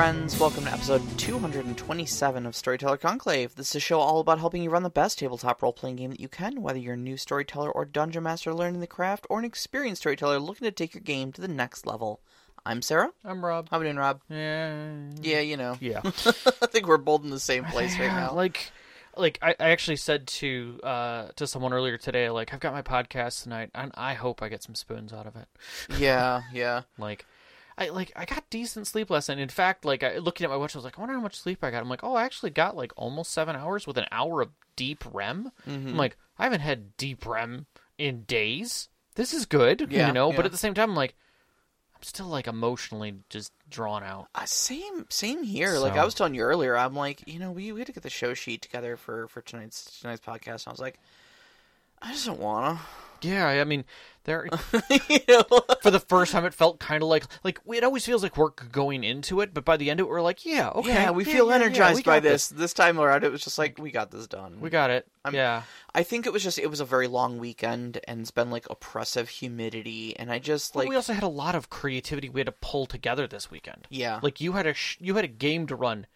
friends. Welcome to episode 227 of Storyteller Conclave. This is a show all about helping you run the best tabletop role playing game that you can, whether you're a new storyteller or dungeon master learning the craft, or an experienced storyteller looking to take your game to the next level. I'm Sarah. I'm Rob. How we doing, Rob? Yeah. Yeah, you know. Yeah. I think we're both in the same place right now. Like, like I, I actually said to uh to someone earlier today, like I've got my podcast tonight, and I hope I get some spoons out of it. yeah, yeah. Like, I like I got decent sleep last night. In fact, like I, looking at my watch, I was like, I wonder how much sleep I got. I'm like, oh, I actually got like almost seven hours with an hour of deep REM. Mm-hmm. I'm like, I haven't had deep REM in days. This is good, Yeah, you know. But at the same time, I'm like, I'm still like emotionally just drawn out. Uh, same, same here. Like I was telling you earlier, I'm like, you know, we, we had to get the show sheet together for for tonight's tonight's podcast. And I was like, I just don't wanna. Yeah, I mean, there you know? for the first time it felt kind of like like it always feels like work going into it, but by the end of it, we're like, yeah, okay, yeah, we feel yeah, yeah, energized by got this. this. time around, it was just like we got this done. We got it. I'm- yeah, I think it was just it was a very long weekend, and it's been like oppressive humidity, and I just Well, like we also had a lot of creativity we had to pull together this weekend. yeah, Like you had a sh- you had a game to run,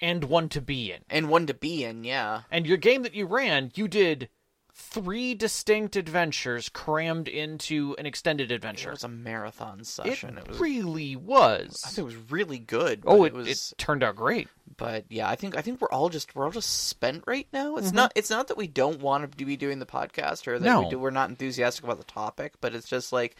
and one to be in, and one to be in. Yeah, and your game that you ran, you did three distinct adventures crammed into an extended adventure. it was a marathon session. It, was. really I was. think it was really good. Oh, it, it was. it turned out great. but yeah, I think I think we're all just we're all just spent right now. Mm-hmm. It's not it's not that we don't want to be doing the podcast or that we do, we're not enthusiastic about the topic, but it's just like,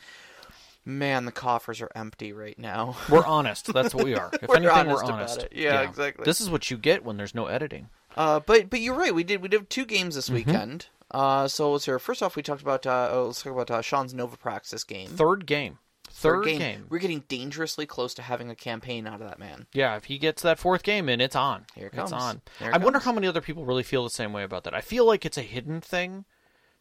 man, the coffers are empty right now. We're honest. That's what we are. If We're anything, honest we're honest. it. Yeah, exactly. This is what you get when there's no editing. Uh, but but you're right. We did we did two games Mm-hmm. this weekend. Uh, so let's hear. First off, we talked about uh, oh, let's talk about uh, Sean's Nova Praxis game. Third game. Third, game. game. We're getting dangerously close to having a campaign out of that man. Yeah, if he gets that fourth game in, it's on. Here it It's comes. on. It I wonder how many other people really feel the same way about that. I feel like it's a hidden thing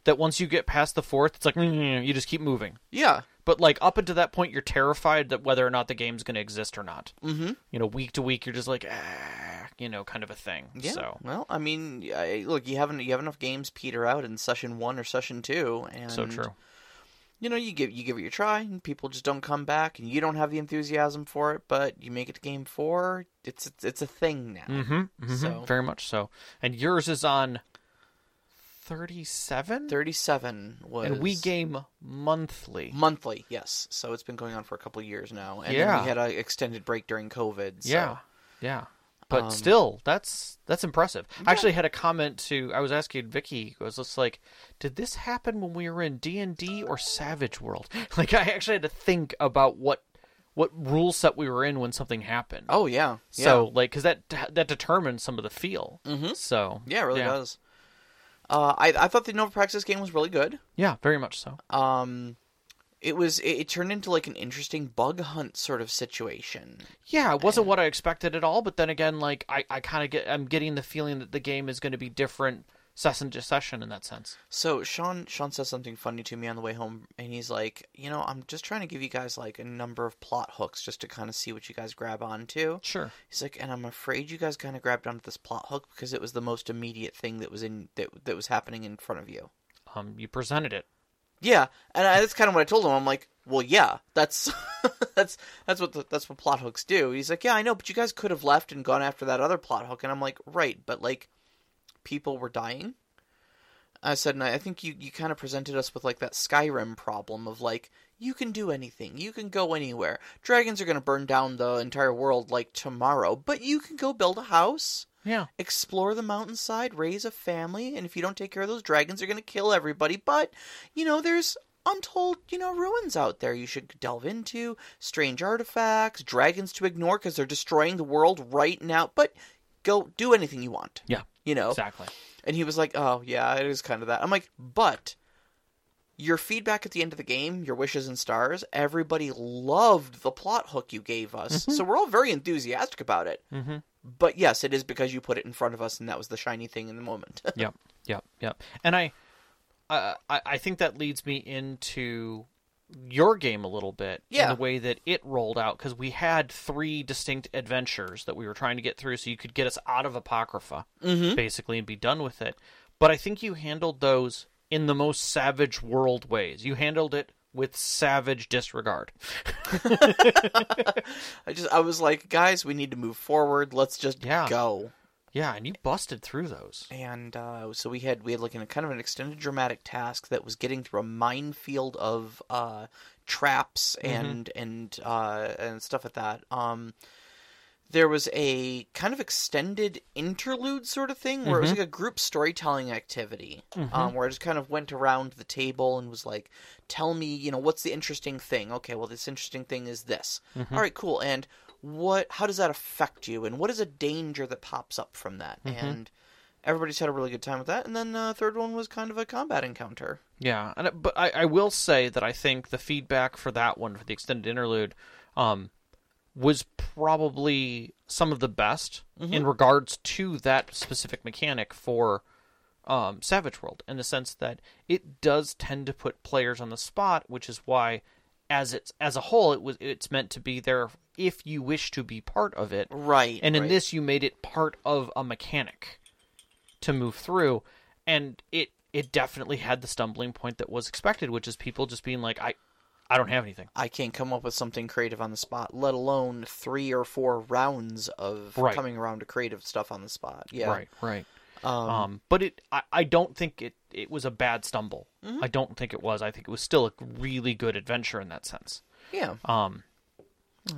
that once you get past the fourth, it's like mm, you just keep moving. Yeah, But like up until that point, you're terrified that whether or not the game's going to exist or not. mm-hmm. You know, week to week, you're just like, ah, you know, kind of a thing. yeah. So, Well, I mean, I, look, you haven't you have enough games peter out in session one or session two, and so true. You know, you give you give it your try, and people just don't come back, and you don't have the enthusiasm for it. But you make it to game four, it's it's, it's a thing now. Mm-hmm, mm-hmm. So- Very much so. And yours is on 37? Thirty-seven was And we game monthly. monthly, yes. So it's been going on for a couple of years now, and Yeah. we had an extended break during COVID. So. Yeah, yeah. But Um, still, that's that's impressive. I actually had a comment to. I was asking Vicky. I was just like, "Did this happen when we were in D and D or Savage World?" Like, I actually had to think about what what rule set we were in when something happened. Oh yeah. yeah. So, like, because that that determines some of the feel. Mhm. So, yeah, it really yeah. does. Uh, I I thought the Nova Praxis game was really good. yeah, very much so. Um, it was it, it turned into like an interesting bug hunt sort of situation. Yeah, it wasn't what I expected at all. But then again, like, I I kind of get I'm getting the feeling that the game is going to be different session to session in that sense. So Sean Sean says something funny to me on the way home, and he's like, you know, I'm just trying to give you guys like a number of plot hooks just to kind of see what you guys grab onto. Sure. He's like, and I'm afraid you guys kind of grabbed onto this plot hook because it was the most immediate thing that was in that that was happening in front of you. Um, you presented it. Yeah, and I, that's kind of what I told him. I'm like, well, yeah, that's that's that's what the, that's what plot hooks do. He's like, yeah, I know, but you guys could have left and gone after that other plot hook, and I'm like, right, but like, people were dying. I said, and I I think you you kind of presented us with like that Skyrim problem of like, you can do anything, you can go anywhere. Dragons are gonna burn down the entire world like tomorrow, but you can go build a house Yeah. explore the mountainside, raise a family, and if you don't take care of those dragons, they're going to kill everybody. But, you know, there's untold, you know, ruins out there you should delve into, strange artifacts, dragons to ignore because they're destroying the world right now. But go do anything you want, Yeah. You know? Exactly. And he was like, oh, yeah, it is kind of that. I'm like, but your feedback at the end of the game, your wishes and stars, everybody loved the plot hook you gave us. So we're all very enthusiastic about it. Mm-hmm. But yes, it is because you put it in front of us, and that was the shiny thing in the moment. yep. Yep. Yep. And I, uh, I, I think that leads me into your game a little bit Yeah. in the way that it rolled out because we had three distinct adventures that we were trying to get through so you could get us out of apocrypha mm-hmm. basically and be done with it but i think you handled those in the most savage world ways you handled it with savage disregard. I just I was like, guys, we need to move forward. Let's just Yeah. go. Yeah, and you busted through those. And uh, so we had we had like a kind of an extended dramatic task that was getting through a minefield of uh, traps and and uh, and stuff like that. Um, there was a kind of extended interlude sort of thing where it was like a group storytelling activity um, where I just kind of went around the table and was like, "Tell me, you know, what's the interesting thing? Okay, well, this interesting thing is this. All right, cool. And what? How does that affect you? And what is a danger that pops up from that? And everybody's had a really good time with that. And then the third one was kind of a combat encounter. Yeah, and but I, I will say that I think the feedback for that one for the extended interlude um, was probably some of the best in regards to that specific mechanic for um, Savage World, in the sense that it does tend to put players on the spot, which is why, as it's as a whole, it was it's meant to be there if you wish to be part of it. Right. And in right. this, you made it part of a mechanic to move through, and it it definitely had the stumbling point that was expected, which is people just being like, I, I don't have anything. I can't come up with something creative on the spot, let alone three or four rounds of Right. coming around to creative stuff on the spot. Yeah. Right, right. Um, Um, but it, I, I don't think it, it was a bad stumble. Mm-hmm. I don't think it was. I think it was still a really good adventure in that sense. yeah. Um,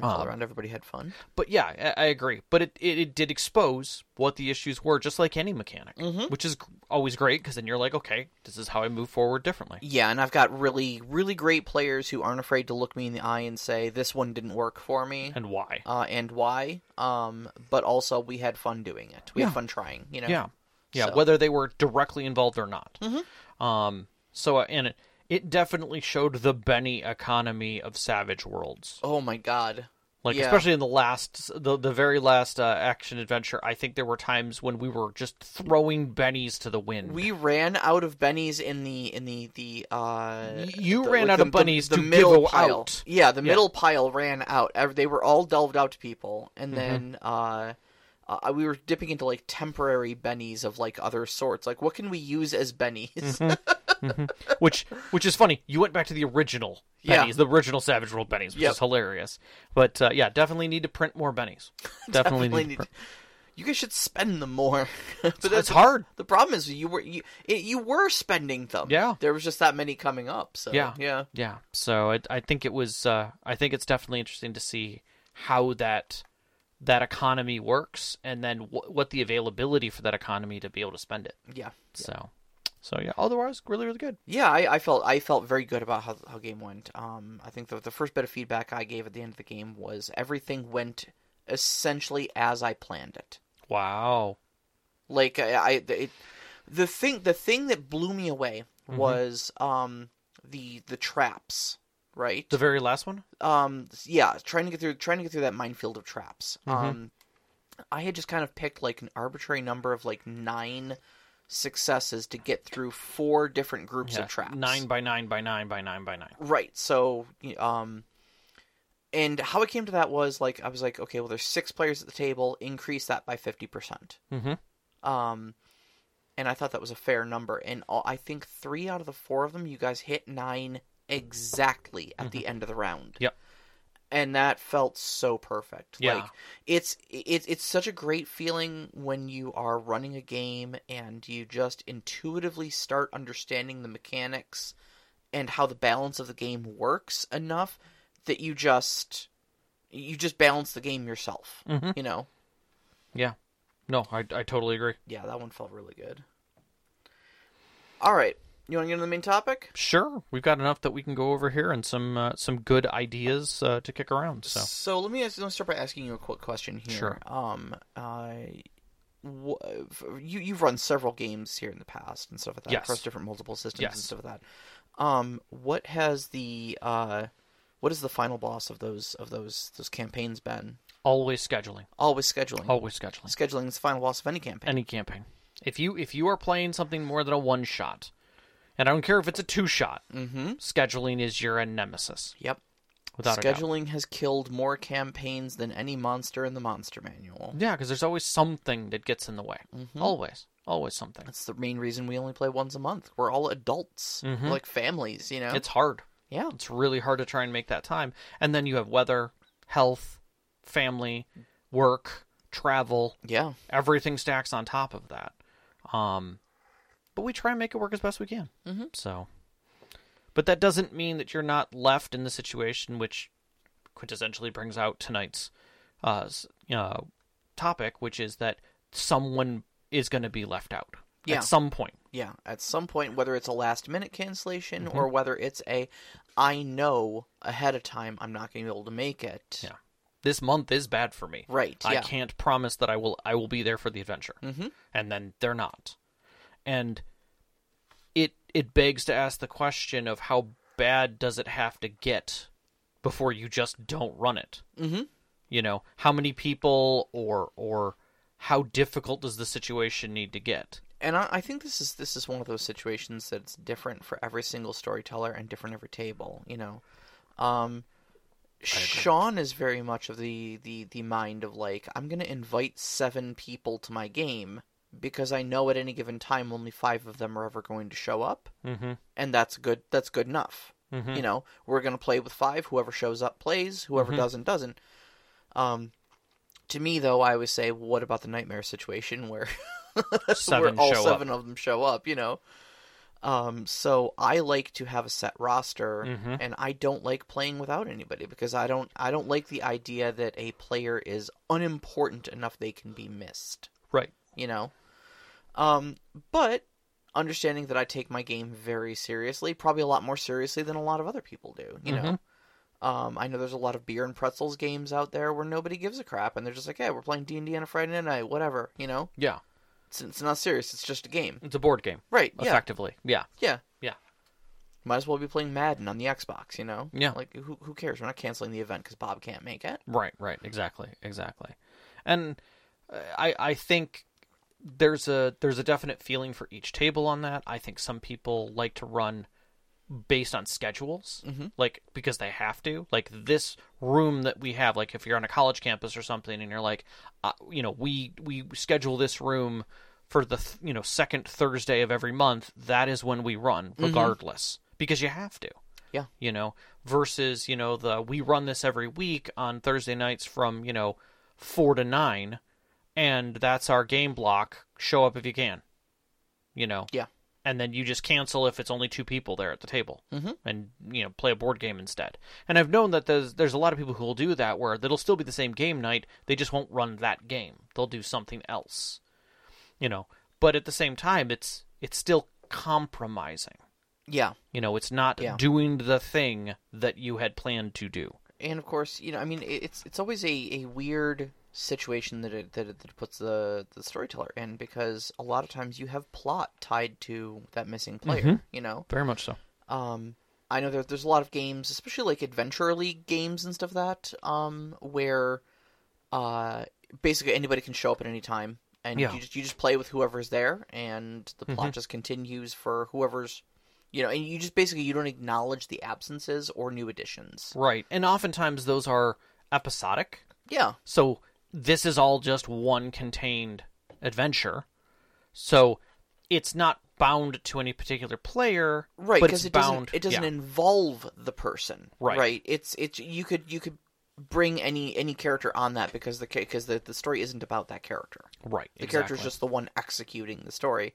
All around, everybody had fun. but yeah, I, I agree. But it, it, it did expose what the issues were, just like any mechanic, Mm-hmm. which is always great because then you're like, okay, this is how I move forward differently. Yeah, and I've got really, really great players who aren't afraid to look me in the eye and say, this one didn't work for me. And why? uh, and why. Um, but also we had fun doing it. We Yeah. had fun trying. You know. Yeah, yeah. So- Whether they were directly involved or not. Mm-hmm. Um. So uh, and it, it definitely showed the Benny economy of Savage Worlds. Oh my god. Like Yeah. especially in the last, the the very last uh, action adventure. I think there were times when we were just throwing bennies to the wind. We ran out of bennies in the in the the uh. You the- ran out the- of bennies the, to the middle give pile. out. Yeah, the Yeah. middle pile ran out. They were all delved out to people, Mm-hmm. and then uh, uh, we were dipping into like temporary bennies of like other sorts. Like, what can we use as bennies? Mm-hmm. which which is funny. You went back to the original Yeah. bennies, the original Savage World bennies, which Yep. is hilarious. But uh, yeah, definitely need to print more bennies. Definitely, need. To. You guys should spend them more. but It's that's hard. The problem is you were you it, you were spending them. Yeah. There was just that many coming up. So Yeah. yeah. Yeah. So I, I think it was. Uh, I think it's definitely interesting to see how that that economy works, and then wh- what the availability for that economy to be able to spend it. Yeah. So, so yeah. Otherwise, really, really good. Yeah, I, I felt I felt very good about how how game went. Um, I think the the first bit of feedback I gave at the end of the game was everything went essentially as I planned it. Wow. Like I, I it, the thing the thing that blew me away Mm-hmm. was um the the traps, right? The very last one. um yeah trying to get through trying to get through that minefield of traps Mm-hmm. um i had just kind of picked like an arbitrary number of like nine successes to get through four different groups Yeah. of traps Nine by nine by nine by nine by nine. right so um and how it came to that was like i was like okay well there's six players at the table increase that by 50% Mm-hmm. um and i thought that was a fair number and all, i think three out of the four of them you guys hit nine exactly at the end of the round Yep. and that felt so perfect. Yeah. Like it's it's it's such a great feeling when you are running a game and you just intuitively start understanding the mechanics and how the balance of the game works enough that you just you just balance the game yourself. Mhm. You know. Yeah. No, I, I totally agree. Yeah, that one felt really good. All right. You want to get into the main topic? Sure, we've got enough that we can go over here and some uh, some good ideas uh, to kick around. So So let me ask, let me start by asking you a quick question here. Sure. Um, I, you you've run several games here in the past and stuff like that Yes. across different multiple systems Yes. and stuff like that. Um, what has the uh, what is the final boss of those of those those campaigns been? always scheduling, Always scheduling. always scheduling. Scheduling is the final boss of any campaign. Any campaign. If you if you are playing something more than a one shot, and I don't care if it's a two shot, mm-hmm. scheduling is your nemesis Yep. without. Scheduling has killed more campaigns than any monster in the monster manual. Yeah, because there's always something that gets in the way. Mm-hmm. Always, always something. That's the main reason we only play once a month. We're all adults, We're like families, you know. It's hard. Yeah. It's really hard to try and make that time. And then you have weather, health, family, work, travel. Yeah. Everything stacks on top of that. Um, but we try and make it work as best we can. Mhm. So, but that doesn't mean that you're not left in the situation which quintessentially brings out tonight's uh, uh, topic, which is that someone is going to be left out Yeah. at some point. Yeah, at some point, whether it's a last minute cancellation Mm-hmm. or whether it's a, I know ahead of time I'm not going to be able to make it. Yeah. This month is bad for me. Right. I Yeah. can't promise that I will I will be there for the adventure. Mm-hmm. And then they're not. And it it begs to ask the question of how bad does it have to get before you just don't run it? Mm-hmm. You know, how many people or or how difficult does the situation need to get? And I, I think this is this is one of those situations that's different for every single storyteller and different every table. You know, um, Sean is very much of the the the mind of like I'm going to invite seven people to my game because I know at any given time only five of them are ever going to show up, Mm-hmm. and that's good. That's good enough. Mhm. You know, we're going to play with five. Whoever shows up plays. Whoever Mhm. doesn't doesn't. Um, to me though, I always say, well, what about the nightmare situation where where all seven of them show up? You know. Um, so I like to have a set roster, Mhm. and I don't like playing without anybody because I don't I don't like the idea that a player is unimportant enough they can be missed. Right. You know. Um, but understanding that I take my game very seriously, probably a lot more seriously than a lot of other people do. You know. Um, I know there's a lot of beer and pretzels games out there where nobody gives a crap, and they're just like, "Hey, we're playing D and D on a Friday night, whatever." You know, Yeah. it's, it's not serious; it's just a game, It's a board game, right? Effectively. Yeah. yeah, Yeah. Might as well be playing Madden on the Xbox, you know? Yeah. Like, who who cares? We're not canceling the event because Bob can't make it. Right, right, exactly, exactly. And uh, I I think there's a there's a definite feeling for each table on that. I think some people like to run based on schedules, Mhm. like because they have to. Like this room that we have, like if you're on a college campus or something, and you're like, uh, you know, we we schedule this room for the th- you know second Thursday of every month. That is when we run, regardless, because you have to Yeah. you know, versus, you know, the we run this every week on Thursday nights from, you know, 4 to 9 and that's our game block. Show up if you can. You know. Yeah. And then you just cancel if it's only two people there at the table, Mhm. and you know play a board game instead. And I've known that there's there's a lot of people who will do that, where it'll still be the same game night. They just won't run that game. They'll do something else, you know. But at the same time, it's it's still compromising. Yeah. You know, it's not Yeah. doing the thing that you had planned to do. And of course, you know, I mean, it's it's always a, a weird situation that it, that it that it puts the the storyteller in because a lot of times you have plot tied to that missing player. Mhm. You know, Very much so. um, I know there, there's a lot of games, especially like adventure league games and stuff that, um, where uh, basically anybody can show up at any time, and Yeah. you just you just play with whoever's there, and the plot just continues for whoever's, you know, and you just basically you don't acknowledge the absences or new additions. Right. And oftentimes those are episodic. Yeah, So this is all just one contained adventure. So it's not bound to any particular player, right, but because it bound. doesn't it doesn't yeah. involve the person. Right. right. It's it's you could you could bring any any character on that because the because the, the story isn't about that character. right. The exactly. is just the one executing the story.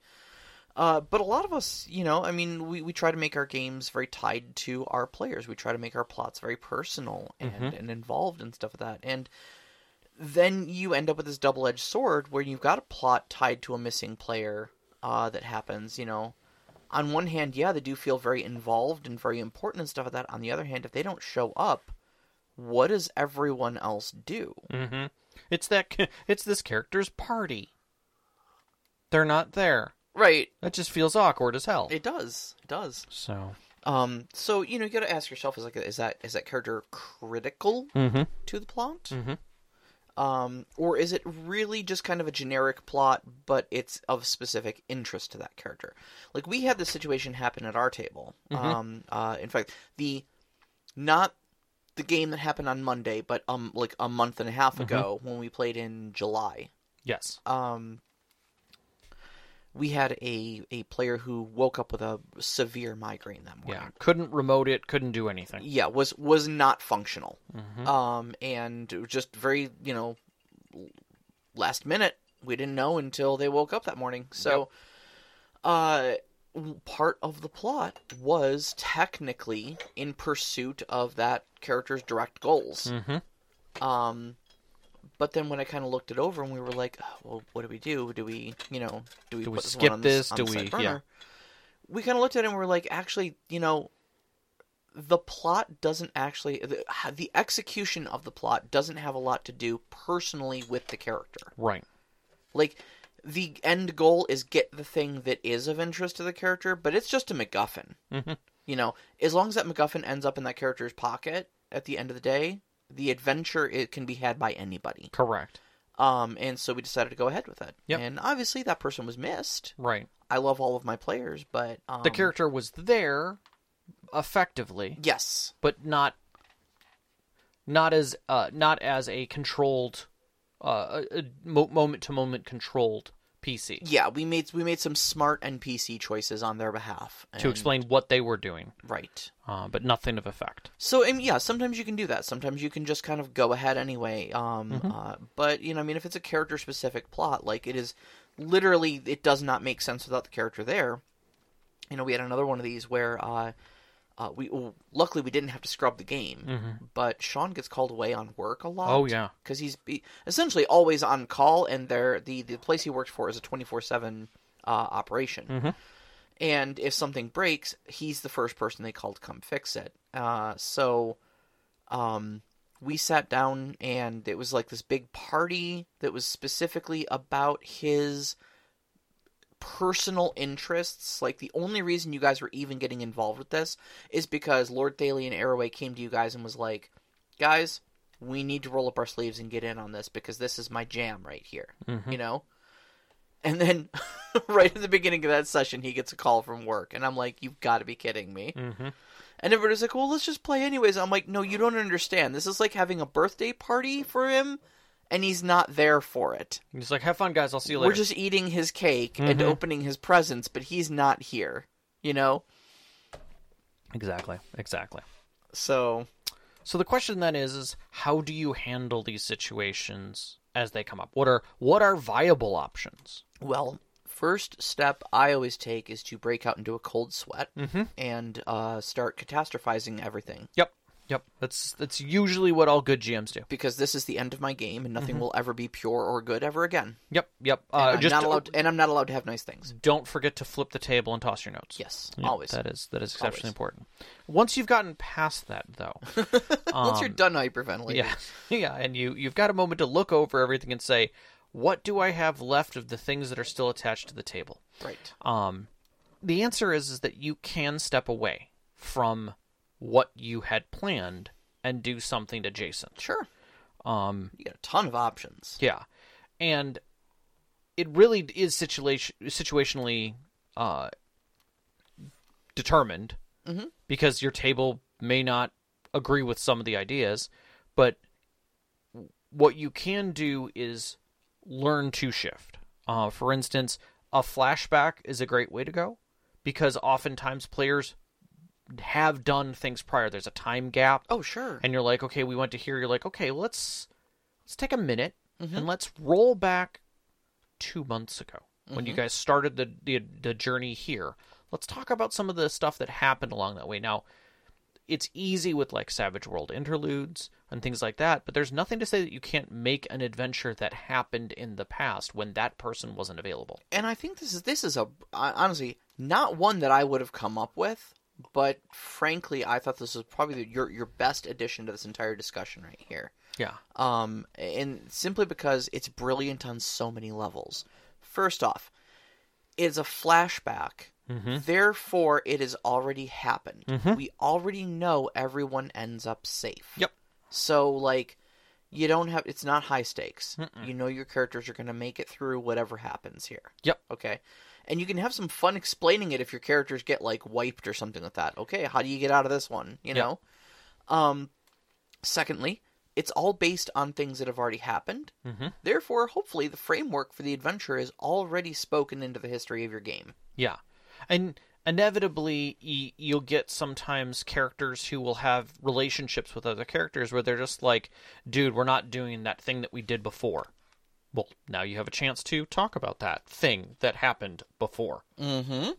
Uh, but a lot of us, you know, I mean, we, we try to make our games very tied to our players. We try to make our plots very personal and, Mm-hmm. and involved and stuff like that. And then you end up with this double edged sword where you've got a plot tied to a missing player uh, that happens, you know. On one hand, yeah, they do feel very involved and very important and stuff like that. On the other hand, if they don't show up, what does everyone else do? Mm-hmm. It's that. It's this character's party. They're not there. Right. That just feels awkward as hell. It does. It does. so. Um, so you know, you got to ask yourself: is like, is that is that character critical Mm-hmm. to the plot, Mhm. Um, or is it really just kind of a generic plot, but it's of specific interest to that character? Like we had this situation happen at our table. Um, uh, in fact, the not the game that happened on Monday, but um, like a month and a half ago when we played in July. Yes. Um, we had a a player who woke up with a severe migraine that morning. Yeah, couldn't remote it, couldn't do anything. Yeah, was was not functional. Mhm. Um, and it was just very you know last minute. We didn't know until they woke up that morning. So, uh, part of the plot was technically in pursuit of that character's direct goals. Mm-hmm. Um, but then when I kind of looked it over and we were like, oh, well, what do we do? Do we, you know, do we, Do we put this skip on this? on Do we- burner? yeah. We kind of looked at it and we are like, actually, you know, the plot doesn't actually, the, the execution of the plot doesn't have a lot to do personally with the character. Right. Like, the end goal is get the thing that is of interest to the character, but it's just a MacGuffin. Mhm. You know, as long as that MacGuffin ends up in that character's pocket at the end of the day, the adventure it can be had by anybody. Correct. Um, and so we decided to go ahead with it. Yep. And obviously that person was missed. Right. I love all of my players, but um, The character was there, effectively, yes, but not not as uh, not as a controlled, uh, a moment to moment controlled PC yeah, we made we made some smart NPC choices on their behalf to explain what they were doing, Right. uh, but nothing of effect. So and yeah, sometimes you can do that. Sometimes you can just kind of go ahead anyway. Um, Mm-hmm. uh, but you know, I mean, if it's a character specific plot, like it is literally, it does not make sense without the character there. You know, we had another one of these where uh, uh, we well, luckily we didn't have to scrub the game, but Sean gets called away on work a lot. Mm-hmm. Oh yeah, because he's be, essentially always on call, and there the the place he works for is a twenty four seven operation. Mhm. And if something breaks, he's the first person they call to come fix it. Uh, so, um, we sat down, and it was like this big party that was specifically about his personal interests. Like the only reason you guys were even getting involved with this is because Lord Thalian Arroway came to you guys and was like, "Guys, we need to roll up our sleeves and get in on this because this is my jam right here." Mhm. You know. And then, right at the beginning of that session, he gets a call from work, and I'm like, "You've got to be kidding me!" hmm And everybody's like, "Well, let's just play anyways." I'm like, "No, you don't understand. This is like having a birthday party for him, and he's not there for it." he's like, "Have fun, guys. I'll see you later." We're just eating his cake and Mhm. opening his presents, but he's not here. You know? Exactly, exactly. So So the question then is, is how do you handle these situations as they come up? What are what are viable options? well, first step I always take is to break out into a cold sweat Mm-hmm. and uh, start catastrophizing everything. Yep, yep. That's that's usually what all good GMs do. Because this is the end of my game, and nothing will ever be pure or good ever again. Yep, yep. And Uh, I'm just not allowed, and I'm not allowed to have nice things. don't forget to flip the table and toss your notes. Yes, Yep, always. That is that is exceptionally Always. important. Once you've gotten past that, though, Once you're um, done hyperventilating, yeah, yeah, and you you've got a moment to look over everything and say, what do I have left of the things that are still attached to the table? right. Um, the answer is is that you can step away from what you had planned and do something adjacent. Sure, Um, you got a ton of options. yeah, and it really is situation situationally uh, determined Mhm. because your table may not agree with some of the ideas, but what you can do is learn to shift. Uh, for instance, a flashback is a great way to go because oftentimes players have done things prior. There's a time gap Oh, sure. and you're like, okay, we went to here. You're like, okay, let's let's take a minute Mhm. and let's roll back two months ago when Mm-hmm. you guys started the, the the journey here. Let's talk about some of the stuff that happened along that way. Now, it's easy with like Savage World interludes and things like that, but there's nothing to say that you can't make an adventure that happened in the past when that person wasn't available. and I think this is this is a honestly not one that I would have come up with, but frankly, I thought this was probably your your best addition to this entire discussion right here. Yeah. Um, and simply because it's brilliant on so many levels. First off, it's a flashback. Mhm. Therefore, it has already happened. Mhm. We already know everyone ends up safe. Yep. So, like, you don't have. It's not high stakes. Mm-mm. You know your characters are going to make it through whatever happens here. Yep. Okay. And you can have some fun explaining it if your characters get like wiped or something like that. Okay, how do you get out of this one? You Yep. know. Um. Secondly, it's all based on things that have already happened. Mhm. Therefore, hopefully, the framework for the adventure is already spoken into the history of your game. Yeah, and inevitably y- you'll get sometimes characters who will have relationships with other characters where they're just like, "Dude, we're not doing that thing that we did before." Well, now you have a chance to talk about that thing that happened before. Mm-hmm.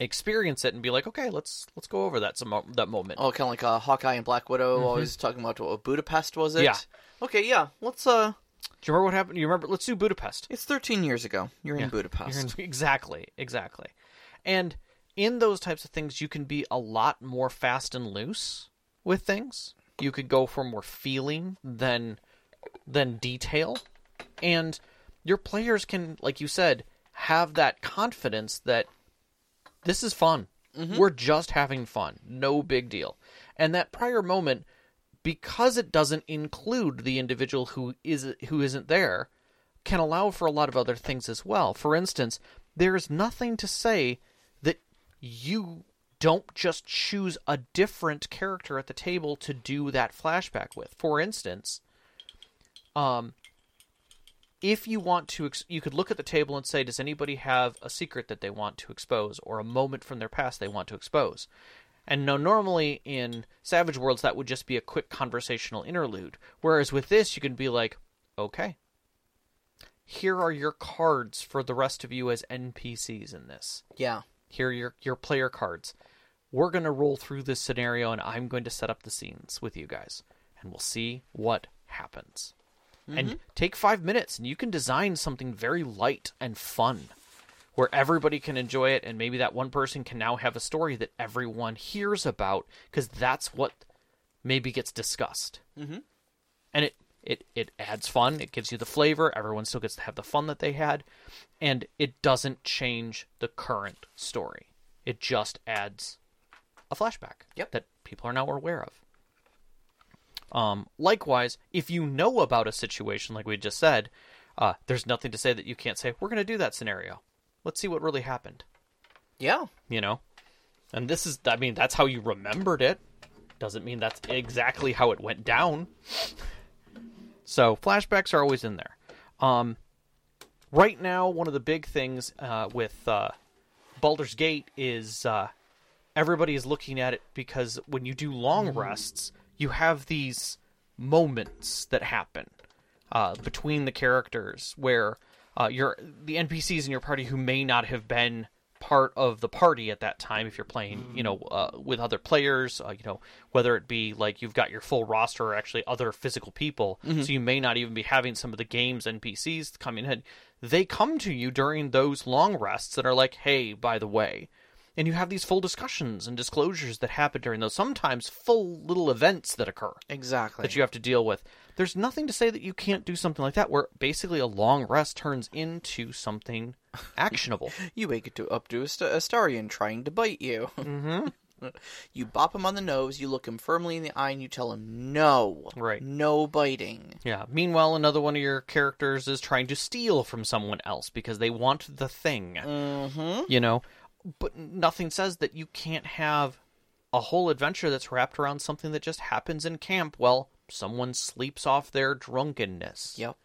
Experience it and be like, "Okay, let's let's go over that some that moment." Oh, kind of like uh, Hawkeye and Black Widow always talking about what Budapest was it? Mm-hmm. Yeah. Okay, yeah. Let's uh, Do you remember what happened? You remember? Let's do Budapest. it's 13 years ago. You're in Budapest. You're in- exactly, exactly. And in those types of things, you can be a lot more fast and loose with things. You could go for more feeling than than detail, and your players can, like you said, have that confidence that this is fun. Mm-hmm. We're just having fun. No big deal. And that prior moment because it doesn't include the individual who is who isn't there can allow for a lot of other things as well. For instance, there is nothing to say you don't just choose a different character at the table to do that flashback with. For instance, um if you want to ex- you could look at the table and say does anybody have a secret that they want to expose or a moment from their past they want to expose and now normally in savage worlds that would just be a quick conversational interlude whereas with this you can be like okay here are your cards for the rest of you as npcs in this yeah. Here are your, your player cards. We're going to roll through this scenario and i'm going to set up the scenes with you guys and we'll see what happens. And take five minutes and you can design something very light and fun where everybody can enjoy it and maybe that one person can now have a story that everyone hears about because that's what maybe gets discussed. Mhm. and it, it it adds fun it gives you the flavor everyone still gets to have the fun that they had and it doesn't change the current story it just adds a flashback Yep. that people are now aware of um, likewise, if you know about a situation like we just said, uh, there's nothing to say that you can't say, we're going to do that scenario. Let's see what really happened, Yeah. you know? And this is, I mean, that's how you remembered it. Doesn't mean that's exactly how it went down. So, flashbacks are always in there. Um, right now, one of the big things uh, with uh, Baldur's Gate is uh, everybody is looking at it because when you do long rests, you have these moments that happen uh, between the characters where uh, you're the NPCs in your party who may not have been part of the party at that time if you're playing you know uh, with other players uh, you know whether it be like you've got your full roster or actually other physical people so you may not even be having some of the games npcs coming in they come to you during those long rests that are like hey by the way and you have these full discussions and disclosures that happen during those sometimes full little events that occur Exactly. that you have to deal with. There's nothing to say that you can't do something like that where basically a long rest turns into something actionable. You wake it to, up to a st- Astarion trying to bite you. mm-hmm. You bop him on the nose, you look him firmly in the eye, and you tell him, no. Right. No biting. Yeah. Meanwhile, another one of your characters is trying to steal from someone else because they want the thing. Mm-hmm. You know, but nothing says that you can't have a whole adventure that's wrapped around something that just happens in camp. Well, someone sleeps off their drunkenness. Yep.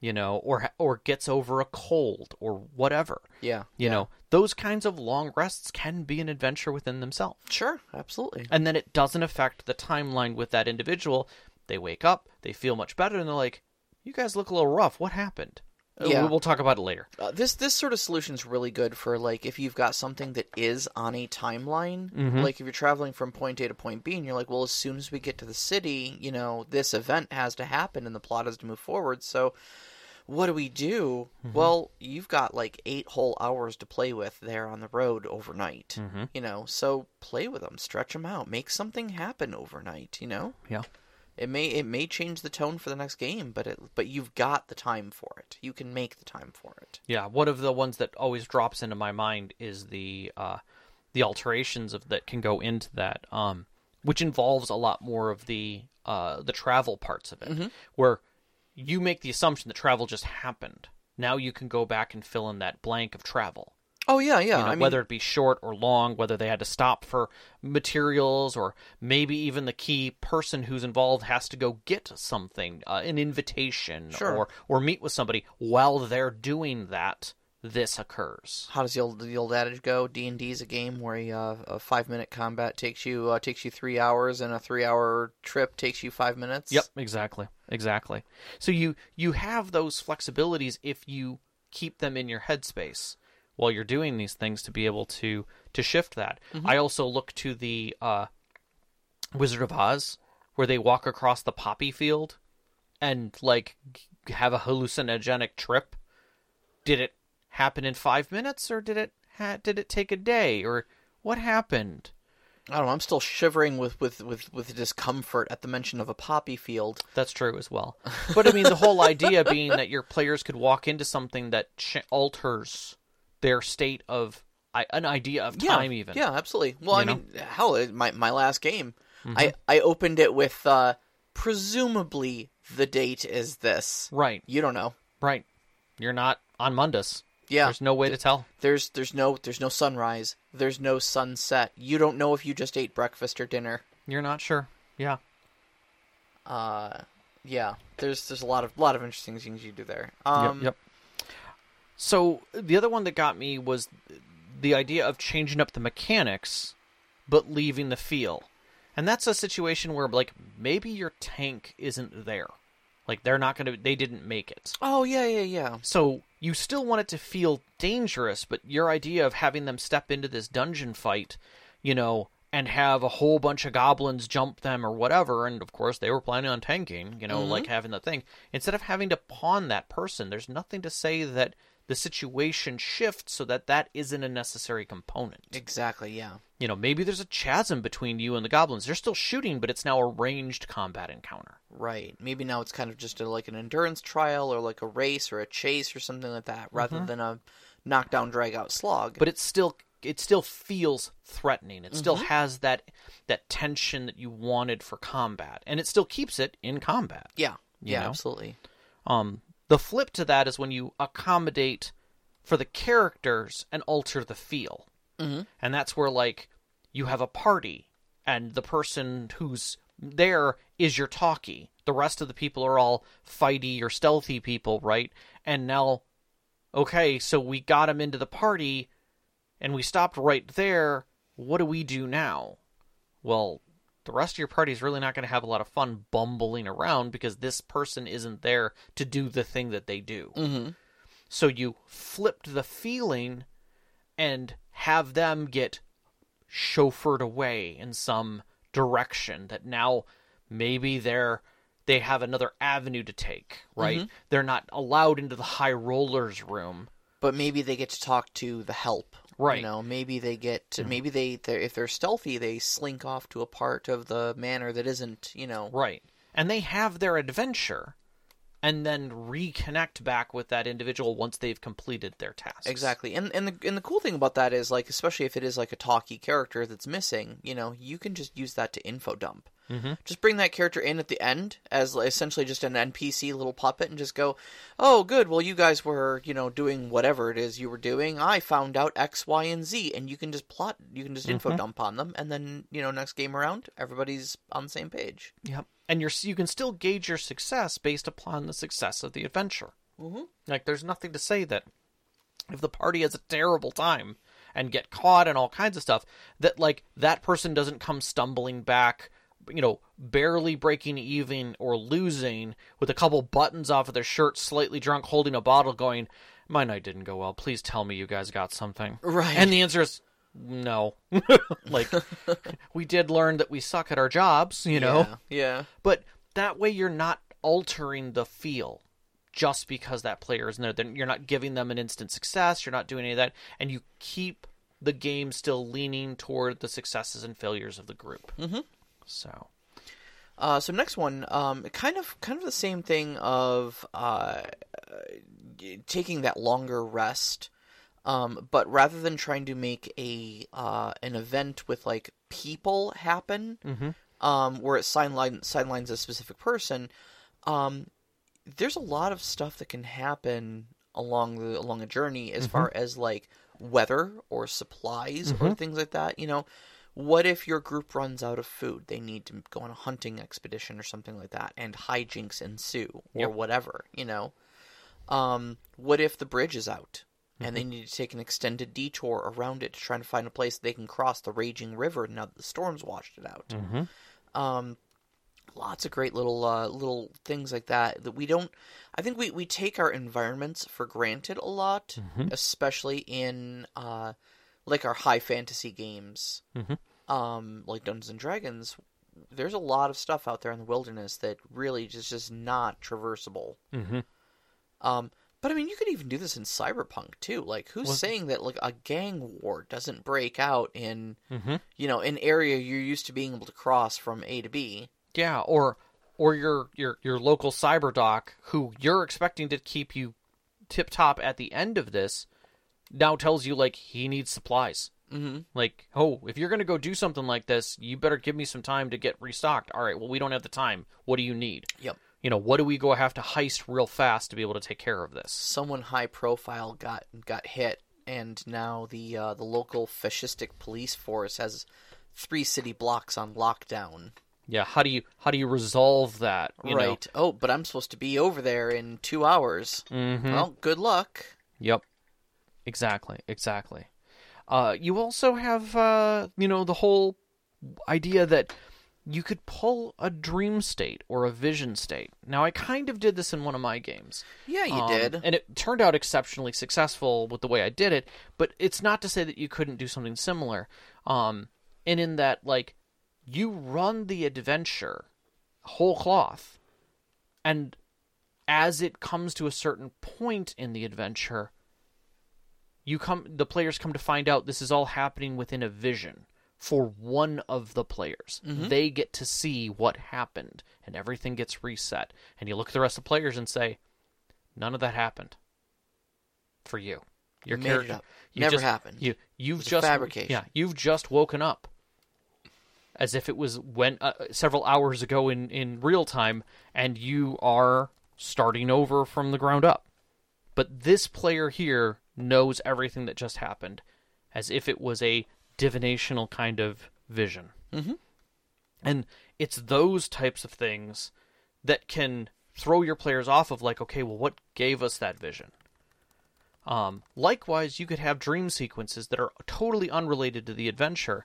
You know, or or gets over a cold or whatever. Yeah. You yeah. know, those kinds of long rests can be an adventure within themselves. Sure. Absolutely. And then it doesn't affect the timeline with that individual. They wake up, they feel much better, and they're like, "You guys look a little rough. What happened?" Uh, Yeah. we- we'll talk about it later. Uh, this this sort of solution is really good for like if you've got something that is on a timeline. Mhm. Like if you're traveling from point A to point B, and you're like, well, as soon as we get to the city, you know, this event has to happen, and the plot has to move forward. So, what do we do? Well, you've got like eight whole hours to play with there on the road overnight. Mhm. You know, so play with them, stretch them out, make something happen overnight. You know, Yeah. It may it may change the tone for the next game, but it but you've got the time for it. You can make the time for it. Yeah, one of the ones that always drops into my mind is the uh, the alterations of that can go into that, um, which involves a lot more of the uh, the travel parts of it, where you make the assumption that travel just happened. Now you can go back and fill in that blank of travel. Oh yeah, yeah. you know, I mean, whether it be short or long, whether they had to stop for materials, or maybe even the key person who's involved has to go get something, uh, an invitation, Sure. or or meet with somebody. While they're doing that, this occurs. how does the old the old adage go? D and D is a game where a, uh, a five minute combat takes you uh, takes you three hours, and a three hour trip takes you five minutes. Yep, exactly, exactly. So you you have those flexibilities if you keep them in your headspace while you're doing these things to be able to to shift that. I also look to the uh, Wizard of Oz where they walk across the poppy field and like have a hallucinogenic trip. Did it happen in five minutes or did it ha- did it take a day or what happened? I don't know. I'm still shivering with with with with discomfort at the mention of a poppy field. That's true as well. But I mean, the whole idea being that your players could walk into something that ch- alters their state of I, an idea of time, yeah, even. Yeah, absolutely. Well, I know? mean, hell, my my last game, Mm-hmm. I I opened it with uh, presumably the date is this. Right, You don't know. right. You're not on Mundus. Yeah, There's no way to tell. there's there's no there's no sunrise. There's no sunset. You don't know if you just ate breakfast or dinner. You're not sure. Yeah. Uh, yeah. There's there's a lot of lot of interesting things you do there. Um, yep. Yep. So the other one that got me was the idea of changing up the mechanics, but leaving the feel, and that's a situation where like maybe your tank isn't there, like they're not gonna, they didn't make it. Oh yeah yeah yeah. So you still want it to feel dangerous, but your idea of having them step into this dungeon fight, you know, and have a whole bunch of goblins jump them or whatever, and of course they were planning on tanking, you know, like mm-hmm. having the thing. Instead of having to pawn that person, there's nothing to say that the situation shifts so that that isn't a necessary component. Exactly. Yeah. You know, maybe there's a chasm between you and the goblins. They're still shooting, but it's now a ranged combat encounter. Right. Maybe now it's kind of just a, like an endurance trial or like a race or a chase or something like that, rather than a knockdown drag out slog. but it still it still feels threatening. It Mm-hmm. still has that that tension that you wanted for combat, and it still keeps it in combat. yeah. Yeah. know? Absolutely. Um, the flip to that is when you accommodate for the characters and alter the feel, Mm-hmm. and that's where like you have a party, and the person who's there is your talkie. The rest of the people are all fighty or stealthy people, right? And now, okay, so we got him into the party, and we stopped right there. What do we do now? Well, the rest of your party is really not going to have a lot of fun bumbling around because this person isn't there to do the thing that they do. Mm-hmm. So you flipped the feeling and have them get chauffeured away in some direction that now maybe they're they have another avenue to take, right? They're not allowed into the high rollers room. But maybe they get to talk to the help. Right. You know, maybe they get to, mm-hmm. maybe they, they're, if they're stealthy, they slink off to a part of the manor that isn't, you know. Right. And they have their adventure and then reconnect back with that individual once they've completed their task. Exactly, and and the and the cool thing about that is like, especially if it is like a talky character that's missing, you know, you can just use that to info dump. Mm-hmm. Just bring that character in at the end as essentially just an NPC little puppet, and just go, "Oh, good. Well, you guys were, you know, doing whatever it is you were doing. I found out X, Y, and Z, and you can just plot, you can just info dump on them, and then you know, next game around, everybody's on the same page. Yep. And you're you can still gauge your success based upon the success of the adventure. Mm-hmm. Like there's nothing to say that if the party has a terrible time and get caught and all kinds of stuff, that like that person doesn't come stumbling back, you know, barely breaking even or losing with a couple buttons off of their shirt, slightly drunk, holding a bottle, going, "My night didn't go well. Please tell me you guys got something." Right. And the answer is no. like we did learn that we suck at our jobs, you know. Yeah, yeah. But that way you're not altering the feel just because that player isn't there. Then you're not giving them an instant success, you're not doing any of that, and you keep the game still leaning toward the successes and failures of the group. Mm-hmm. So Uh, so next one, um, kind of kind of the same thing of uh, taking that longer rest, um, but rather than trying to make a uh, an event with like people happen, um, where it sideline sidelines a specific person, um, there's a lot of stuff that can happen along the along a journey as Mm-hmm. far as like weather or supplies or things like that. You know, what if your group runs out of food? They need to go on a hunting expedition or something like that, and hijinks ensue or Yep. whatever. You know, um, what if the bridge is out? And Mm-hmm. they need to take an extended detour around it to try and find a place they can cross the raging river now that the storms washed it out. Mm-hmm. Um, lots of great little uh, little things like that that we don't. I think we, we take our environments for granted a lot, Mm-hmm. especially in uh, like our high fantasy games, Mhm. Um, like Dungeons and Dragons. There's a lot of stuff out there in the wilderness that really just just not traversable. Mm-hmm. Um, but I mean, you could even do this in Cyberpunk too. Like, who's Well- saying that like a gang war doesn't break out in Mm-hmm. you know an area you're used to being able to cross from A to B? Yeah, or or your your your local cyber doc who you're expecting to keep you tip top at the end of this now tells you like he needs supplies. Mm-hmm. Like, oh, if you're gonna go do something like this, you better give me some time to get restocked. All right, well, we don't have the time. What do you need? Yep. You know, what do we go have to heist real fast to be able to take care of this? someone high profile got got hit, and now the uh, the local fascistic police force has three city blocks on lockdown. Yeah, how do you how do you resolve that? You right. Oh, but I'm supposed to be over there in two hours. Know? hmm Well, good luck. Yep. Exactly. Exactly. Uh, you also have, uh, you know, the whole idea that you could pull a dream state or a vision state. Now, I kind of did this in one of my games. Yeah, you Um, did. And it turned out exceptionally successful with the way I did it, but it's not to say that you couldn't do something similar. Um, and in that, like, you run the adventure whole cloth, and as it comes to a certain point in the adventure, you come the players come to find out this is all happening within a vision for one of the players. They get to see what happened and everything gets reset. And you look at the rest of the players and say, none of that happened for you. Your You made it character up. you Never just- happened. You you've just fabrication. Yeah, you've just woken up. As if it was when uh, several hours ago in in real time and you are starting over from the ground up. But this player here knows everything that just happened as if it was a divinational kind of vision. Mhm. And it's those types of things that can throw your players off of like, okay, well, what gave us that vision? Um, likewise, you could have dream sequences that are totally unrelated to the adventure,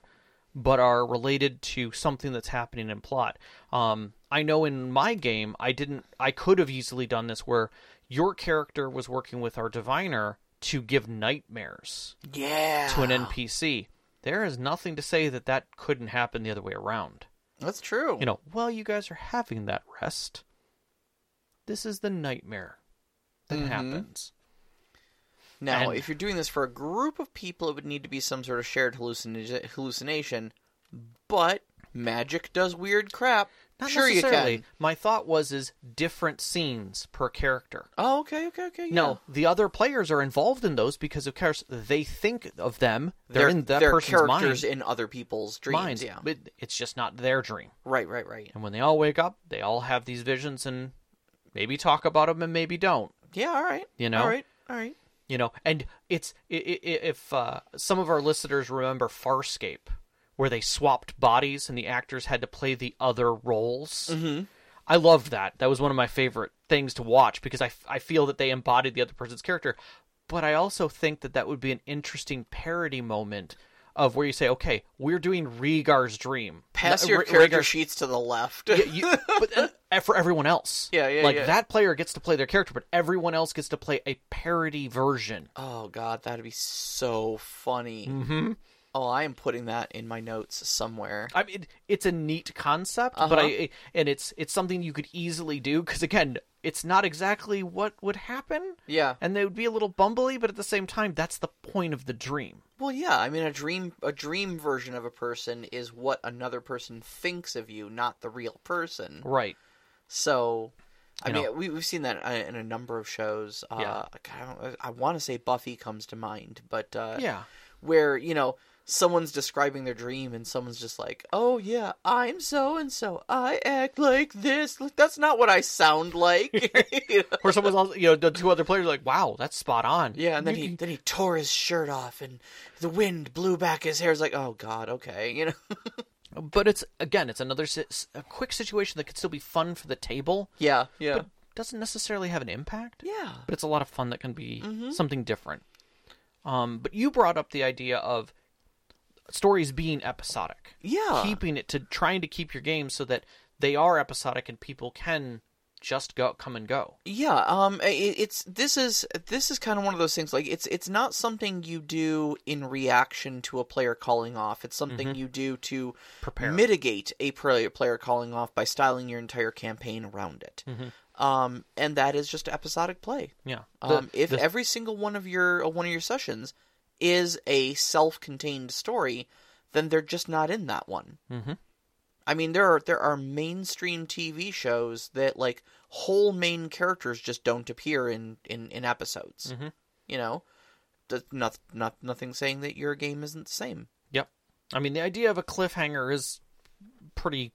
but are related to something that's happening in plot. Um, I know in my game, I didn't. I could have easily done this where your character was working with our diviner to give nightmares yeah. to an NPC. There is nothing to say that that couldn't happen the other way around. That's true. You know, while you guys are having that rest, this is the nightmare that Mhm. happens. Now, And- if you're doing this for a group of people, it would need to be some sort of shared hallucina- hallucination. But magic does weird crap. Not sure you can. My thought was is different scenes per character. Oh, okay, okay, okay. Yeah. No, the other players are involved in those because, of course, they think of them. They're, in that they're person's characters mind, in other people's dreams. minds, Yeah. it's just not their dream. Right, right, right. And when they all wake up, they all have these visions and maybe talk about them and maybe don't. Yeah, all right. You know? All right, all right. You know, and it's if uh, some of our listeners remember Farscape, where they swapped bodies and the actors had to play the other roles. Mm-hmm. I loved that. That was one of my favorite things to watch because I, f- I feel that they embodied the other person's character. But I also think that that would be an interesting parody moment of where you say, okay, we're doing Rhaegar's dream. Pass your Rha- character Rhaegar's- sheets to the left. Yeah, you, but uh, for everyone else. Yeah, yeah, Like yeah. that player gets to play their character, but everyone else gets to play a parody version. oh god, that'd be so funny. Mm-hmm. Oh, I am putting that in my notes somewhere. I mean, it's a neat concept, but Uh-huh. I and it's it's something you could easily do because again, it's not exactly what would happen, Yeah. and they would be a little bumbly, but at the same time, that's the point of the dream. Well, yeah. I mean, a dream, a dream version of a person is what another person thinks of you, not the real person. Right. So, I You mean, know. we, we've seen that uh, in a number of shows. Uh, Yeah. I, I want to say Buffy comes to mind, but uh, Yeah. where you know someone's describing their dream and someone's just like, "Oh yeah, I'm so and so. I act like this. Like, that's not what I sound like." You know? Or someone's also, you know, the two other players are like, wow, that's spot on. Yeah, and then he then he tore his shirt off and the wind blew back his hair. It's like, "Oh god, okay." You know. But it's again, it's another si- a quick situation that could still be fun for the table, yeah, yeah. but doesn't necessarily have an impact. yeah. But it's a lot of fun that can be Mm-hmm. something different. Um, but you brought up the idea of stories being episodic, Yeah. keeping it to trying to keep your game so that they are episodic and people can just go come and go. Yeah, um, it, it's this is this is kind of one of those things. Like it's it's not something you do in reaction to a player calling off. It's something you do to Prepare. mitigate a player player calling off by styling your entire campaign around it. Um, and that is just episodic play. Yeah. The- Um, if the- every single one of your uh, one of your sessions is a self-contained story, then they're just not in that one. Mhm. I mean, there are there are mainstream TV shows that like whole main characters just don't appear in in in episodes. Mhm. You know, not not nothing saying that your game isn't the same. Yep. I mean, the idea of a cliffhanger is pretty,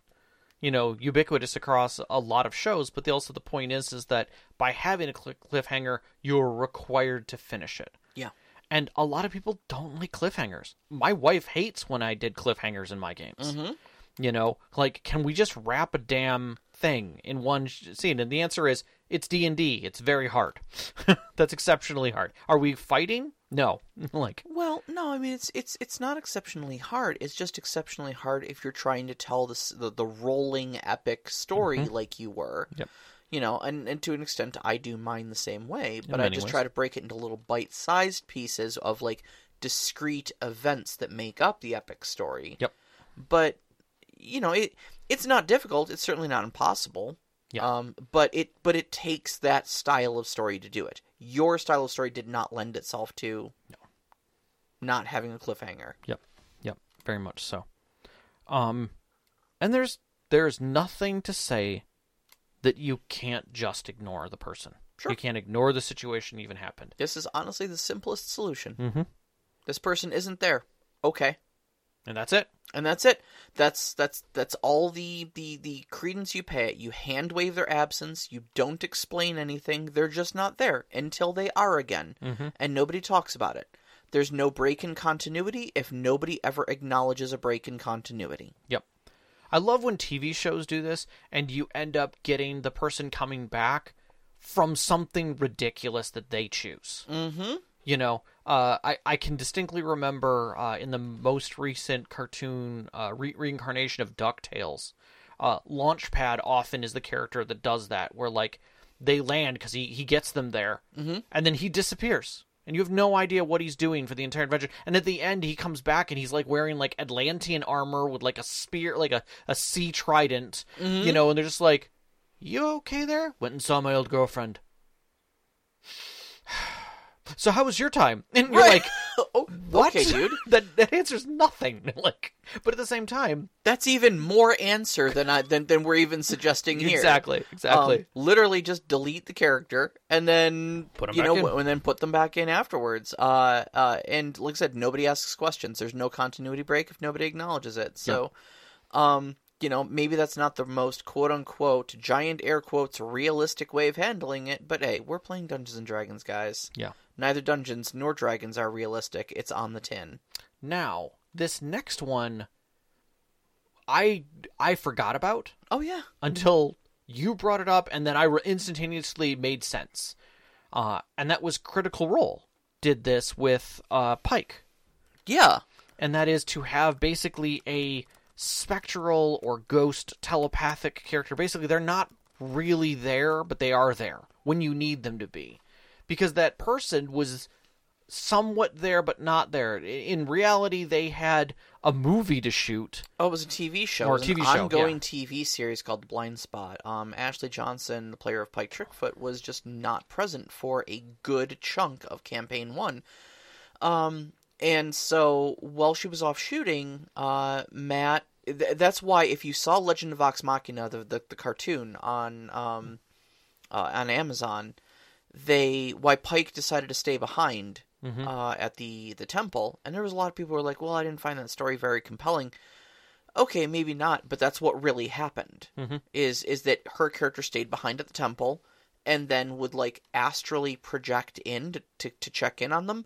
you know, ubiquitous across a lot of shows. But the, also the point is, is that by having a cl- cliffhanger, you're required to finish it. Yeah. And a lot of people don't like cliffhangers. My wife hates when I did cliffhangers in my games. Mhm. You know, like, can we just wrap a damn thing in one scene? And the answer is, it's D and D. It's very hard. That's exceptionally hard. Are we fighting? No. like, Well, no, I mean it's it's it's not exceptionally hard. It's just exceptionally hard if you're trying to tell this the, the rolling epic story like you were. Yep. You know, and, and to an extent I do mine the same way, but I just ways. try to break it into little bite-sized pieces of like discrete events that make up the epic story. Yep. But you know, it it's not difficult. It's certainly not impossible. Yeah. Um, but it but it takes that style of story to do it. Your style of story did not lend itself to no. not having a cliffhanger. Yep. Yep. Very much so. Um and there's there's nothing to say that you can't just ignore the person. Sure. You can't ignore the situation even happened. This is honestly the simplest solution. Mhm. This person isn't there. Okay. And that's it. And that's it. That's that's that's all the the the credence you pay it. You hand wave their absence. You don't explain anything. They're just not there until they are again, Mhm. and nobody talks about it. There's no break in continuity if nobody ever acknowledges a break in continuity. Yep. I love when TV shows do this and you end up getting the person coming back from something ridiculous that they choose. Mm-hmm. You know, uh, I, I can distinctly remember uh, in the most recent cartoon uh, re- reincarnation of DuckTales, uh, Launchpad often is the character that does that, where like they land because he, he gets them there Mhm. and then he disappears. And you have no idea what he's doing for the entire adventure. And at the end, he comes back and he's like wearing like Atlantean armor with like a spear, like a, a sea trident, mm-hmm. you know, and they're just like, You okay there? Went and saw my old girlfriend. So how was your time? And you're like, oh, what? okay, dude. that that answers nothing. Like, but at the same time, That's even more answer than I than, than we're even suggesting here. exactly, exactly. Um, literally, just delete the character and then Put 'em you back know, in. and then put them back in afterwards. Uh, uh, and like I said, nobody asks questions. There's no continuity break if nobody acknowledges it. So, um, you know, maybe that's not the most quote unquote giant air quotes realistic way of handling it. But hey, we're playing Dungeons and Dragons, guys. yeah. Neither dungeons nor dragons are realistic. It's on the tin. Now this next one, I I forgot about Oh yeah, until you brought it up, and then I re- instantaneously made sense. Uh, and that was Critical Role did this with uh, Pike. yeah. and that is to have basically a spectral or ghost telepathic character. Basically, they're not really there, but they are there when you need them to be. Because that person was somewhat there, but not there. In reality, they had a movie to shoot. Oh, it was a TV show. Or was TV an show, ongoing yeah. TV series called Blindspot. Um, Ashley Johnson, the player of Pike Trickfoot, was just not present for a good chunk of campaign one. Um, and so while she was off shooting, uh, Matt. Th- that's why if you saw Legend of Vox Machina, the the, the cartoon on um, uh, on Amazon, they why Pike decided to stay behind mm-hmm. uh, at the the temple, and there was a lot of people who were like, "Well, I didn't find that story very compelling." Okay, maybe not, but that's what really happened. Mm-hmm. Is is that her character stayed behind at the temple, and then would like astrally project in to, to, to check in on them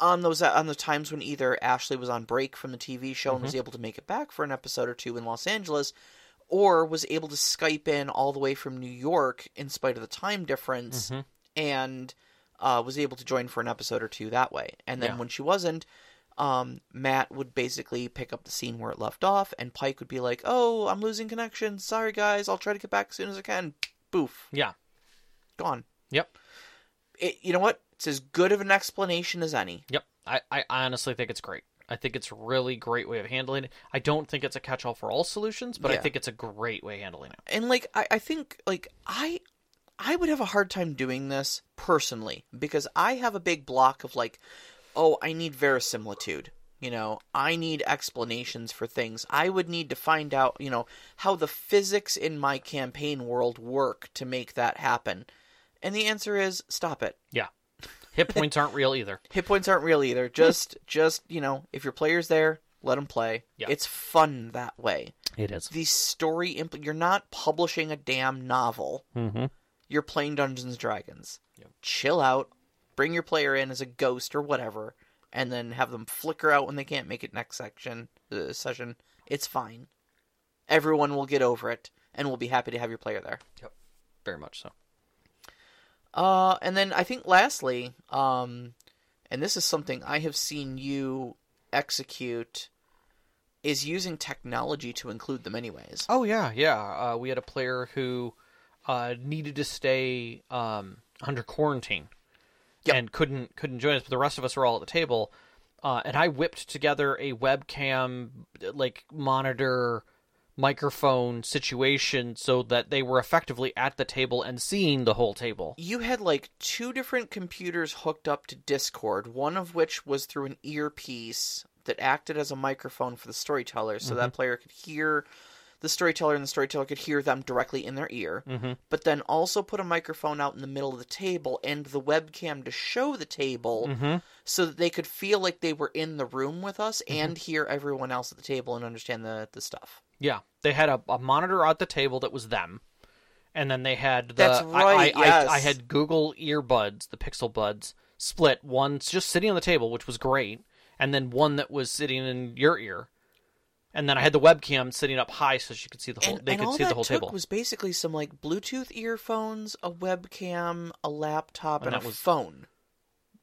on those on the times when either Ashley was on break from the TV show and mm-hmm. was able to make it back for an episode or two in Los Angeles, or was able to Skype in all the way from New York in spite of the time difference, and uh, was able to join for an episode or two that way. And then Yeah. when she wasn't, um, Matt would basically pick up the scene where it left off, and Pike would be like, "Oh, I'm losing connection. Sorry, guys. I'll try to get back as soon as I can." Boof, Yeah. gone. Yep. It, you know what? It's as good of an explanation as any. Yep. I, I honestly think it's great. I think it's a really great way of handling it. I don't think it's a catch all for all solutions, but I think it's a great way of handling it. and like I, I think like I I would have a hard time doing this personally because I have a big block of like, oh, I need verisimilitude. You know, I need explanations for things. I would need to find out, you know, how the physics in my campaign world work to make that happen. And the answer is stop it. Yeah. Hit points aren't real either. Hit points aren't real either. Just just, you know, if your player's there, let them play. Yeah. It's fun that way. It is. The story impl- you're not publishing a damn novel Mm-hmm. you're playing Dungeons and Dragons. Yep. Chill out, bring your player in as a ghost or whatever, and then have them flicker out when they can't make it next section uh, session. It's fine. Everyone will get over it, and we'll be happy to have your player there. Yep. Very much so. Uh, and then I think lastly, um, and this is something I have seen you execute, is using technology to include them anyways. Oh yeah, yeah. Uh, we had a player who uh, needed to stay um, under quarantine Yep. and couldn't couldn't join us, but the rest of us were all at the table. Uh, and I whipped together a webcam like monitor microphone situation so that they were effectively at the table and seeing the whole table. you had like two different computers hooked up to Discord, one of which was through an earpiece that acted as a microphone for the storyteller, so that player could hear the storyteller and the storyteller could hear them directly in their ear. Mm-hmm. But then also put a microphone out in the middle of the table and the webcam to show the table Mm-hmm. so that they could feel like they were in the room with us and hear everyone else at the table and understand the, the stuff. Yeah, they had a, a monitor at the table that was them, and then they had the. That's I- right, I, I, yes. I had Google earbuds, the Pixel Buds, split. One just sitting on the table, which was great, and then one that was sitting in your ear, and then I had the webcam sitting up high so she could see the whole. And, they and could all see that the whole took table. was basically some like Bluetooth earphones, a webcam, a laptop, And and, that a was- phone.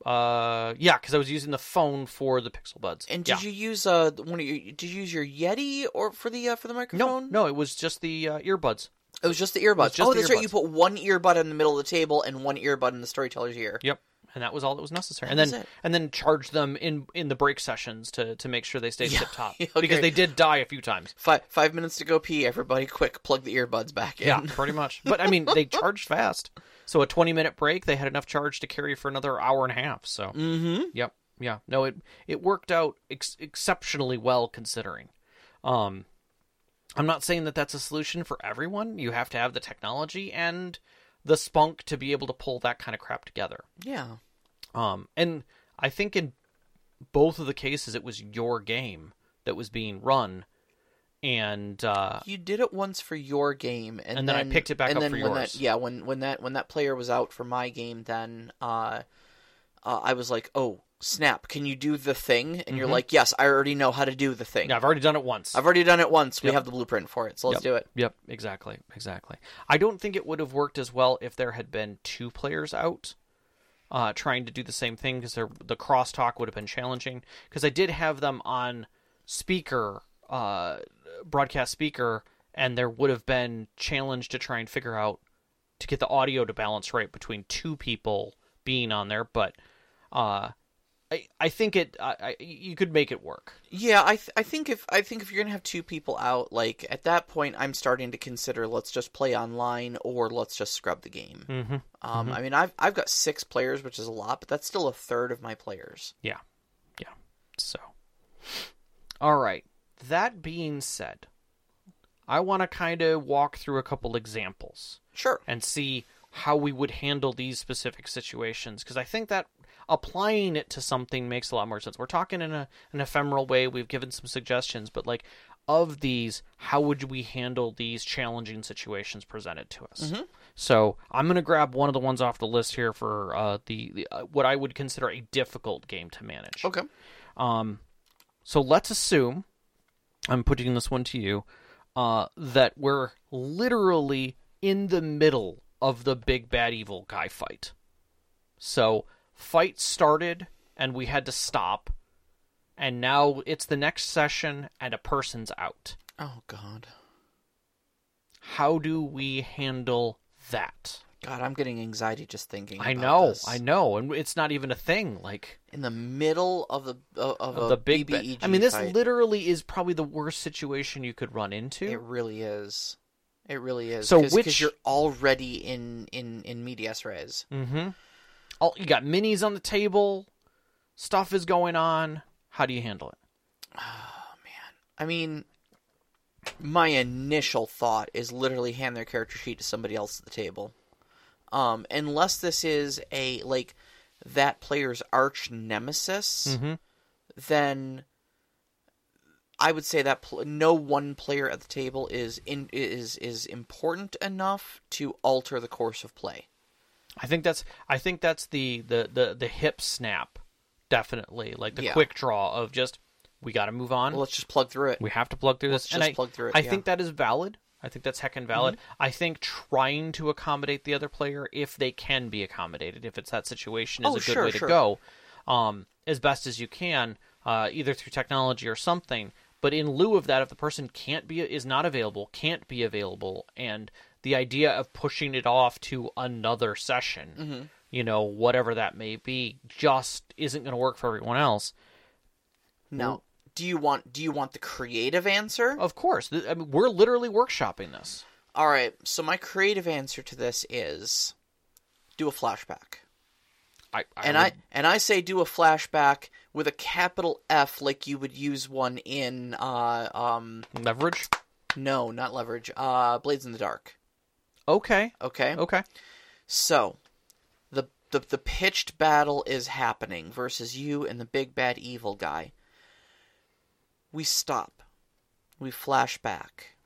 Uh, yeah, because I was using the phone for the Pixel Buds. And yeah. did you use uh one of your did you use your Yeti or for the uh, for the microphone? no, no, it was just the uh, earbuds. it was just the earbuds. just oh, the that's right. You put one earbud in the middle of the table and one earbud in the storyteller's ear. Yep, and that was all that was necessary. That and then it. and then charge them in in the break sessions to to make sure they stayed Yeah, tip top okay. because they did die a few times. Five five minutes to go pee. Everybody, quick, plug the earbuds back in. Yeah, pretty much. But I mean, they charged fast. So a 20 minute break, they had enough charge to carry for another hour and a half. So, mm-hmm. yep, yeah. No, it it worked out ex- exceptionally well considering. Um, I'm not saying that that's a solution for everyone. You have to have the technology and the spunk to be able to pull that kind of crap together. Yeah. Um, and I think in both of the cases, it was your game that was being run, and uh, You did it once for your game, and, And then I picked it back and up then for when yours. That, yeah, when when that when that player was out for my game, then uh, uh, I was like, "Oh, snap! Can you do the thing?" And you're Mhm. like, "Yes, I already know how to do the thing. yeah, I've already done it once. I've already done it once. We have the blueprint for it, so let's do it." Yep, exactly, exactly. I don't think it would have worked as well if there had been two players out uh, trying to do the same thing because the crosstalk would have been challenging. Because I did have them on speaker, uh, broadcast speaker, and there would have been challenge to try and figure out to get the audio to balance right between two people being on there. But uh, I I think it I, I, you could make it work. Yeah, I th- I think if I think if you're gonna have two people out, like at that point, I'm starting to consider let's just play online or let's just scrub the game. Mm-hmm. Um, I mean, I've I've got six players, which is a lot, but that's still a third of my players. Yeah. Yeah. So, all right. That being said, I want to kind of walk through a couple examples Sure. and see how we would handle these specific situations because I think that applying it to something makes a lot more sense. We're talking in a an ephemeral way. We've given some suggestions, but like of these, how would we handle these challenging situations presented to us? So I'm going to grab one of the ones off the list here for uh, the, the uh, what I would consider a difficult game to manage. Okay. Um, so let's assume I'm putting this one to you uh, that we're literally in the middle of the big bad evil guy fight. So fight started and we had to stop, and now it's the next session and a person's out. Oh God. How do we handle that? God, I'm getting anxiety just thinking. I know, this. I know, and it's not even a thing. Like In the middle of the of, of of a the big. ba- BBEG I mean, this fight. literally is probably the worst situation you could run into. It really is. It really is. So Cause, which- 'cause you're already in in in medias res. Mm-hmm. Oh, you got minis on the table. Stuff is going on. How do you handle it? Oh man. I mean, my initial thought is literally hand their character sheet to somebody else at the table. Um, unless this is a like that player's arch nemesis, Mhm. then I would say that pl- no one player at the table is in is is important enough to alter the course of play. I think that's. I think that's the the the, the hip snap. Definitely, like the Yeah. quick draw of just we got to move on. Well, let's just plug through it. we have to plug through let's this. and just I, plug through it, I yeah. Mm-hmm. think that is valid. I think that's heckin' valid. I think trying to accommodate the other player, if they can be accommodated, if it's that situation, is Oh, a good sure, way sure. to go, um, as best as you can, uh, either through technology or something. But in lieu of that, if the person can't be is not available, can't be available, and the idea of pushing it off to another session, Mm-hmm. you know, whatever that may be, just isn't going to work for everyone else. Now, do you want do you want the creative answer? Of course, I mean, we're literally workshopping this. All right. So my creative answer to this is do a flashback. I, I and would- I and I say do a flashback with a capital F like you would use one in uh um leverage. no, not leverage. Uh Blades in the Dark. Okay. Okay? Okay. So the the the pitched battle is happening versus you and the big bad evil guy. We stop. We flash back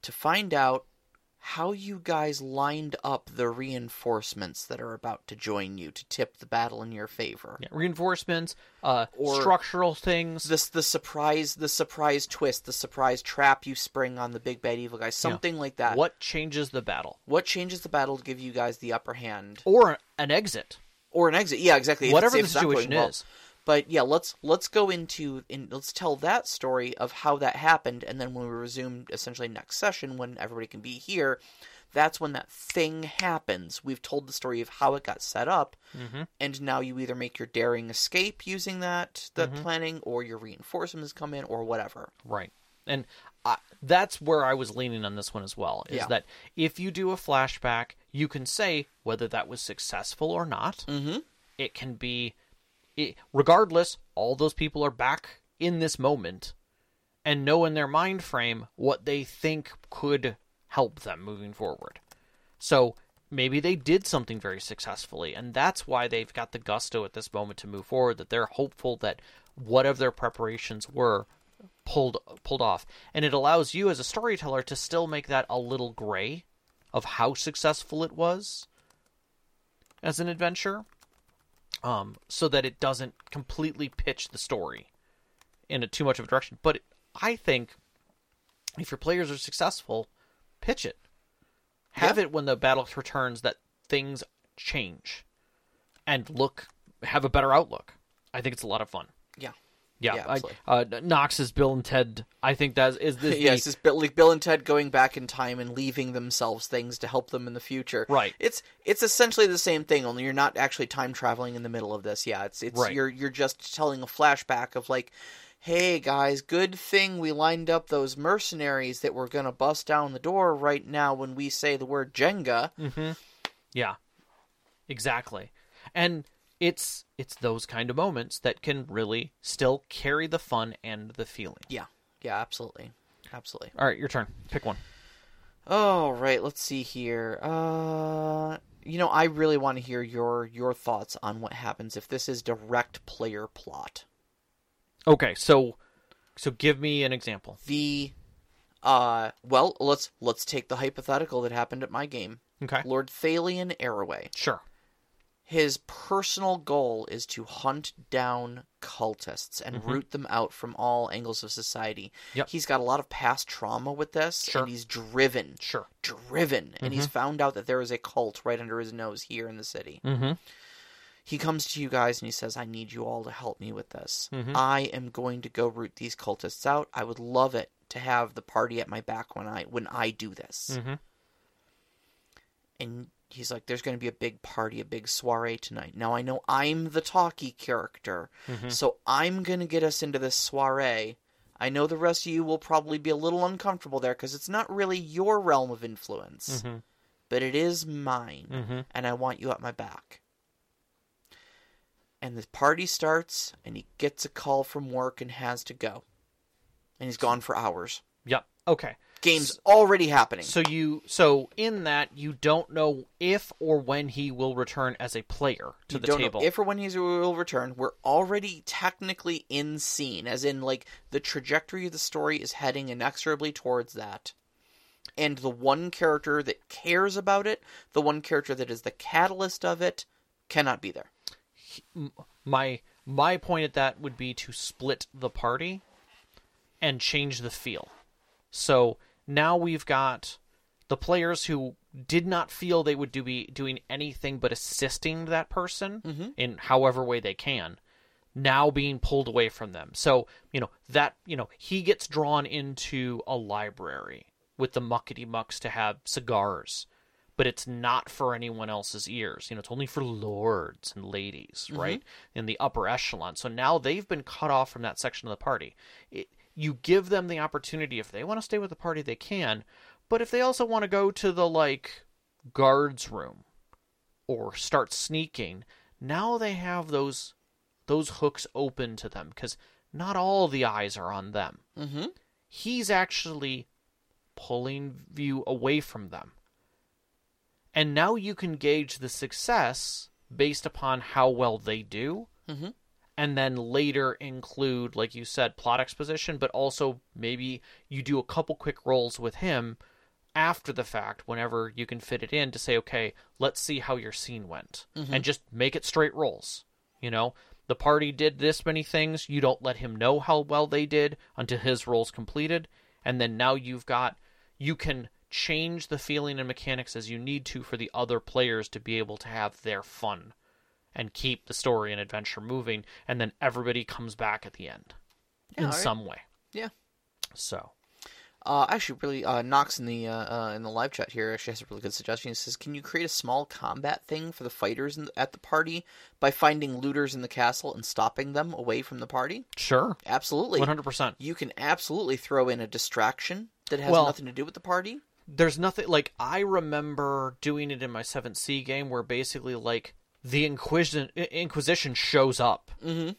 to find out how you guys lined up the reinforcements that are about to join you to tip the battle in your favor. Yeah, reinforcements, uh, Or- structural things. This the surprise the surprise twist, the surprise trap you spring on the big bad evil guy, something like that. What changes the battle, what changes the battle to give you guys the upper hand or an exit, or an exit? Yeah, exactly. Whatever the it's- if it's situation well. is. But yeah, let's let's go into in let's tell that story of how that happened, and then when we resume essentially next session when everybody can be here, that's when that thing happens. We've told the story of how it got set up, Mm-hmm. and now you either make your daring escape using that that planning, or your reinforcements come in, or whatever. Right. And I, that's where I was leaning on this one as well. Is Yeah. that if you do a flashback, you can say whether that was successful or not. Mm-hmm. It can be, it, regardless, all those people are back in this moment and know in their mind frame what they think could help them moving forward. So maybe they did something very successfully, and that's why they've got the gusto at this moment to move forward. That they're hopeful that whatever their preparations were pulled pulled off, and it allows you as a storyteller to still make that a little gray of how successful it was as an adventure, um, so that it doesn't completely pitch the story in a too much of a direction. But I think if your players are successful, pitch it. Have Yeah. it when the battle returns that things change and look have a better outlook. I think it's a lot of fun. Yeah. Yeah, Yeah, I, uh, Knox is Bill and Ted. I think that is this yes, it's Bill, like Bill and Ted going back in time and leaving themselves things to help them in the future. Right. It's it's essentially the same thing, only you're not actually time traveling in the middle of this. Yeah, it's it's Right. you're you're just telling a flashback of like, hey guys, good thing we lined up those mercenaries that were gonna bust down the door right now when we say the word Jenga. Mm-hmm. Yeah, exactly. And it's it's those kind of moments that can really still carry the fun and the feeling. Yeah, yeah, absolutely, absolutely. All right, your turn. Pick one. All right, let's see here. Uh, You know, I really want to hear your your thoughts on what happens if this is direct player plot. Okay, so so give me an example. The uh well, let's let's take the hypothetical that happened at my game. Okay. Lord Thalian Arroway. Sure. His personal goal is to hunt down cultists and root them out from all angles of society. Mm-hmm. Yep. He's got a lot of past trauma with this, Sure. and he's driven, Sure. driven, and he's found out that there is a cult right under his nose here in the city. Mm-hmm. He comes to you guys and he says, "I need you all to help me with this. Mhm. I am going to go root these cultists out. I would love it to have the party at my back when I when I do this." Mm-hmm. and he's like, "There's going to be a big party, a big soiree tonight." Now I know I'm the talky character, Mhm. so I'm going to get us into this soiree. I know the rest of you will probably be a little uncomfortable there because it's not really your realm of influence, Mhm. but it is mine, Mm-hmm. and I want you at my back. And the party starts, and he gets a call from work and has to go, and he's gone for hours. Yep. Okay. Game's already happening. So you so in that you don't know if or when he will return as a player to you the table. if or when he will return. We're already technically in scene, as in like the trajectory of the story is heading inexorably towards that. And the one character that cares about it, the one character that is the catalyst of it, cannot be there. my my point at that would be to split the party and change the feel. So now we've got the players who did not feel they would do be doing anything but assisting that person mm-hmm. in however way they can now being pulled away from them. So, you know, that, you know, he gets drawn into a library with the muckety mucks to have cigars, but it's not for anyone else's ears. You know, it's only for lords and ladies, mm-hmm. right? In the upper echelon. So now they've been cut off from that section of the party. It, you give them the opportunity if they want to stay with the party they can, but if they also want to go to the like guards room or start sneaking, now they have those those hooks open to them because not all the eyes are on them. Mm-hmm. He's actually pulling view away from them. And now you can gauge the success based upon how well they do. Mhm. And then later include, like you said, plot exposition, but also maybe you do a couple quick rolls with him after the fact whenever you can fit it in to say, okay, let's see how your scene went. Mm-hmm. And just make it straight rolls. You know, the party did this many things. You don't let him know how well they did until his roll's completed. And then now you've got, you can change the feeling and mechanics as you need to for the other players to be able to have their fun and keep the story and adventure moving. And then everybody comes back at the end Yeah, in right. some way. Yeah. So, Uh, actually, really, uh, Knox in the uh, uh, in the live chat here actually has a really good suggestion. He says, "Can you create a small combat thing for the fighters in the, at the party by finding looters in the castle and stopping them away from the party?" sure. Absolutely. 100%. You can absolutely throw in a distraction that has Well- nothing to do with the party. there's nothing like I remember doing it in my 7th Sea game where basically like the Inquisition Inquisition shows up Mm-hmm.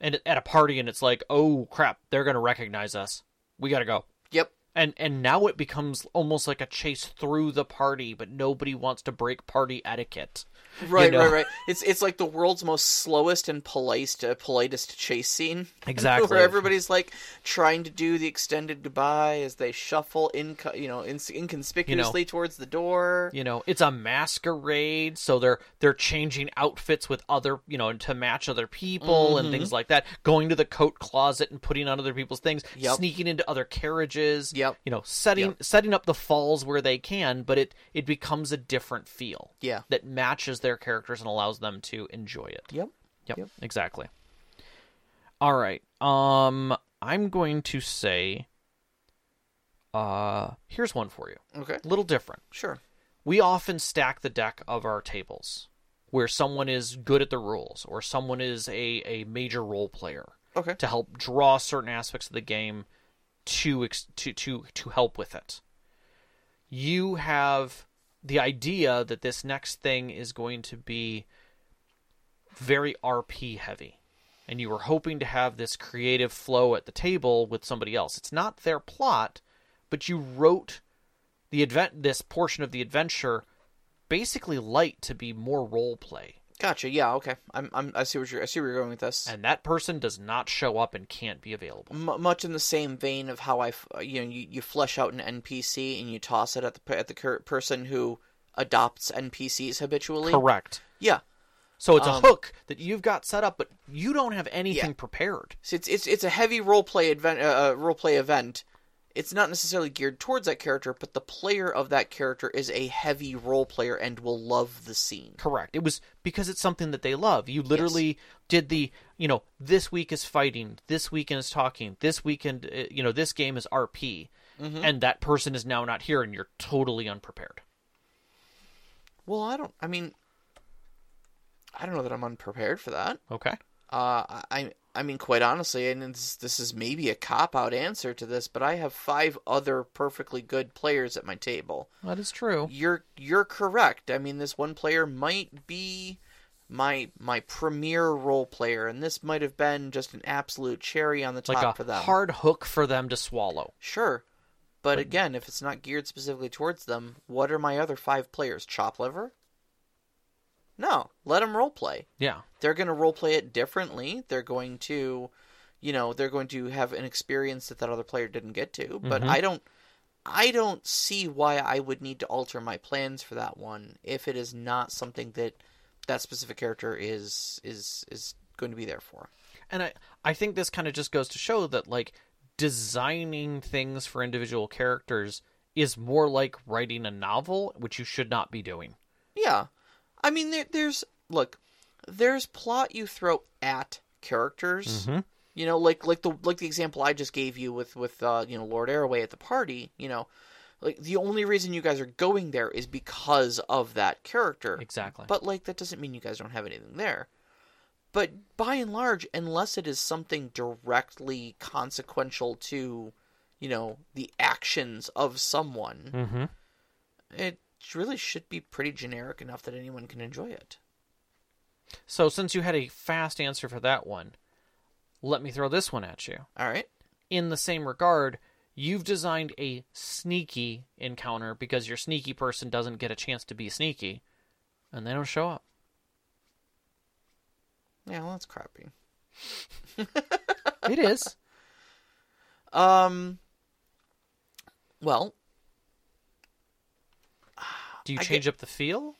and at a party and it's like, "Oh crap, they're going to recognize us. We got to go." Yep. And and now it becomes almost like a chase through the party, but nobody wants to break party etiquette. Right, know? right, right. It's it's like the world's most slowest and politest, uh, politest chase scene. Exactly. Where everybody's like trying to do the extended goodbye as they shuffle in, you know, ins- inconspicuously towards the door. You know, it's a masquerade, so they're they're changing outfits with other, you know, to match other people and things like that. Going to the coat closet and putting on other people's things, Yep. sneaking into other carriages. Yep. You know, setting Yep. setting up the falls where they can, but it it becomes a different feel Yeah. that matches their characters and allows them to enjoy it. Yep. Yep, Yep. exactly. All right. Um I'm going to say uh here's one for you. Okay. A little different. Sure. We often stack the deck of our tables where someone is good at the rules or someone is a, a major role player Okay. to help draw certain aspects of the game to to to to help with it. You have the idea that this next thing is going to be very RP heavy. And you were hoping to have this creative flow at the table with somebody else. It's not their plot, but you wrote the advent this portion of the adventure basically light to be more role play. Gotcha. Yeah. Okay. I'm. I'm. I see what you're. I see where you're going with this. And that person does not show up and can't be available. M- much in the same vein of how I, f- you know, you, you flesh out an NPC and you toss it at the at the cur- person who adopts NPCs habitually. Correct. Yeah. So it's a Um, hook that you've got set up, but you don't have anything prepared. So it's it's it's a heavy role play event. Uh, role play event. It's not necessarily geared towards that character, but the player of that character is a heavy role player and will love the scene. Correct. It was because it's something that they love. You literally did the, you know, this week is fighting, this weekend is talking, this weekend, uh, you know, this game is RP, and that person is now not here, and you're totally unprepared. Well, I don't. I mean, I don't know that I'm unprepared for that. Okay. Uh, I I mean, quite honestly, and this, this is maybe a cop out answer to this, but I have five other perfectly good players at my table. That is true. You're you're correct. I mean, this one player might be my my premier role player, and this might have been just an absolute cherry on the top Like for them. hard hook for them to swallow. Sure. But again, if it's not geared specifically towards them, what are my other five players? Chop liver? No, let them role play. Yeah. They're going to role play it differently. They're going to, you know, they're going to have an experience that that other player didn't get to. But mm-hmm. I don't, I don't see why I would need to alter my plans for that one if it is not something that that specific character is is is going to be there for. And I, I think this kind of just goes to show that like designing things for individual characters is more like writing a novel, which you should not be doing. Yeah, I mean, there, there's look, there's plot you throw at characters. You know, like like the like the example I just gave you with with uh, you know Lord Arroway at the party. You know, like the only reason you guys are going there is because of that character. Exactly. But like that doesn't mean you guys don't have anything there. But by and large, unless it is something directly consequential to, you know, the actions of someone, mm-hmm. it really should be pretty generic enough that anyone can enjoy it. So since you had a fast answer for that one, let me throw this one at you. All right. In the same regard, you've designed a sneaky encounter because your sneaky person doesn't get a chance to be sneaky, and they don't show up. Yeah, well, that's crappy. It is. Um. Well, Do you I change up the feel?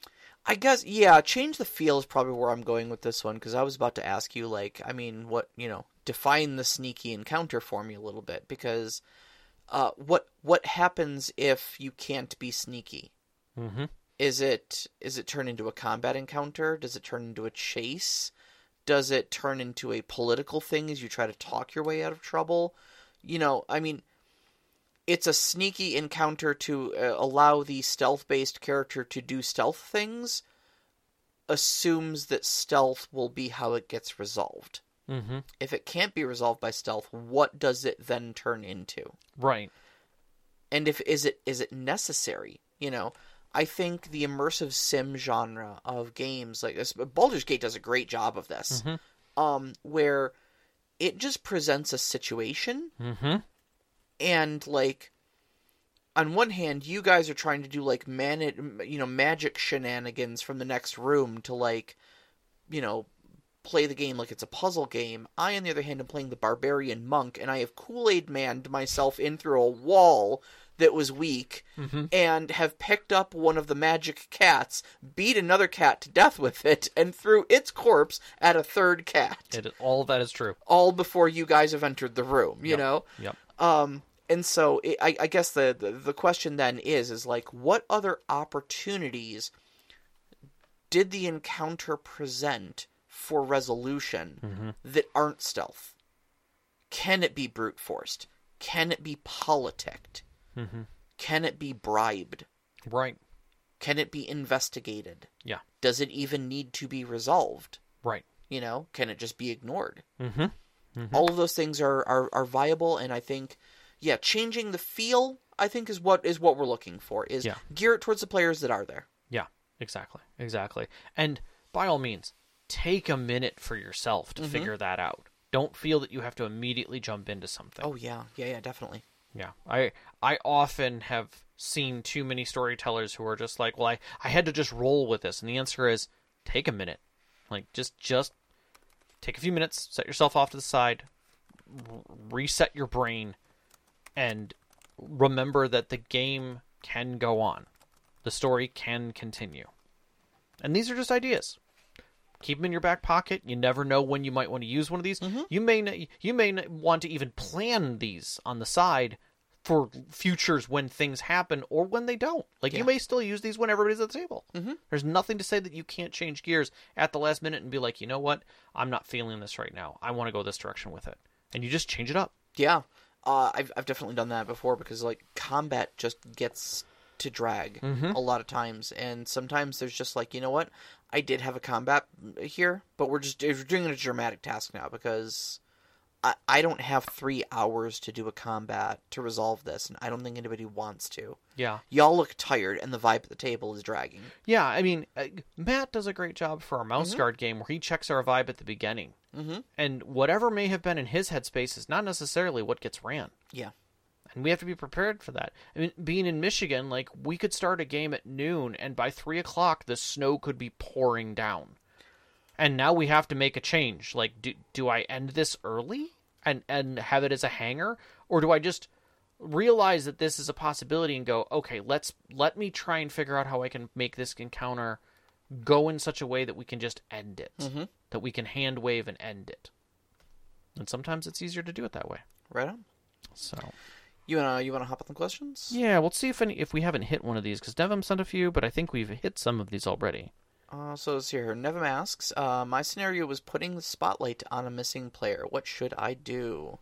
I guess yeah. Change the feel is probably where I'm going with this one because I was about to ask you, like, I mean, what you know, define the sneaky encounter for me a little bit because, uh, what what happens if you can't be sneaky? Mm-hmm. Is it is it turn into a combat encounter? Does it turn into a chase? Does it turn into a political thing as you try to talk your way out of trouble? You know, I mean, it's a sneaky encounter to uh, allow the stealth-based character to do stealth things. Assumes that stealth will be how it gets resolved. Mm-hmm. If it can't be resolved by stealth, what does it then turn into? Right. and if is it is it necessary you know i think the immersive sim genre of games like this Baldur's Gate does a great job of this um where it just presents a situation Mm-hmm. And like on one hand you guys are trying to do like man you know magic shenanigans from the next room to like you know play the game like it's a puzzle game i on the other hand am playing the barbarian monk and i have kool-aid manned myself in through a wall that was weak and have picked up one of the magic cats beat another cat to death with it and threw its corpse at a third cat It, all of that is true. all before you guys have entered the room you Yep. know Yep. um, and so it, I, I guess the, the the question then is is like what other opportunities did the encounter present for resolution mm-hmm. that aren't stealth? Can it be brute forced? Can it be politicked? Mm-hmm. Can it be bribed? Right. Can it be investigated? Yeah. Does it even need to be resolved? Right. You know, can it just be ignored? Mm-hmm. mm-hmm. all of those things are, are are viable and i think yeah changing the feel i think is what is what we're looking for is Yeah. gear it towards the players that are there Yeah. Exactly. Exactly. And by all means, take a minute for yourself Mm-hmm. to figure that out. Don't feel that you have to immediately jump into something. oh yeah yeah yeah definitely Yeah, I I often have seen too many storytellers who are just like, well, I, I had to just roll with this. And the answer is take a minute. Like, just, just take a few minutes, set yourself off to the side, r- reset your brain, and remember that the game can go on. The story can continue. And these are just ideas. Keep them in your back pocket. You never know when you might want to use one of these. You may you may want to even plan these on the side for futures when things happen or when they don't. Like you may still use these when everybody's at the table. Mm-hmm. There's nothing to say that you can't change gears at the last minute and be like, you know what, I'm not feeling this right now. I want to go this direction with it, and you just change it up. Yeah, uh, I've I've definitely done that before because like combat just gets to drag a lot of times, and sometimes there's just like you know what, I did have a combat here, but we're just we're doing a dramatic task now because I I don't have three hours to do a combat to resolve this, and I don't think anybody wants to. Yeah. Y'all look tired, and the vibe at the table is dragging. Yeah, I mean, uh, Matt does a great job for our mouse Mm-hmm. guard game where he checks our vibe at the beginning. Mhm. And whatever may have been in his headspace is not necessarily what gets ran. Yeah. And we have to be prepared for that. I mean, being in Michigan, like, we could start a game at noon, and by 3 o'clock, the snow could be pouring down. And now we have to make a change. Like, do, do I end this early and, and have it as a hanger? Or do I just realize that this is a possibility and go, okay, let's let me try and figure out how I can make this encounter go in such a way that we can just end it, that we can hand wave and end it. And sometimes it's easier to do it that way. Right on. So You wanna you wanna hop on the questions? yeah, we'll see if any if we haven't hit one of these because Devim sent a few, but I think we've hit some of these already. Uh, so let's see here. Nevim asks, uh, my scenario was putting the spotlight on a missing player. What should I do?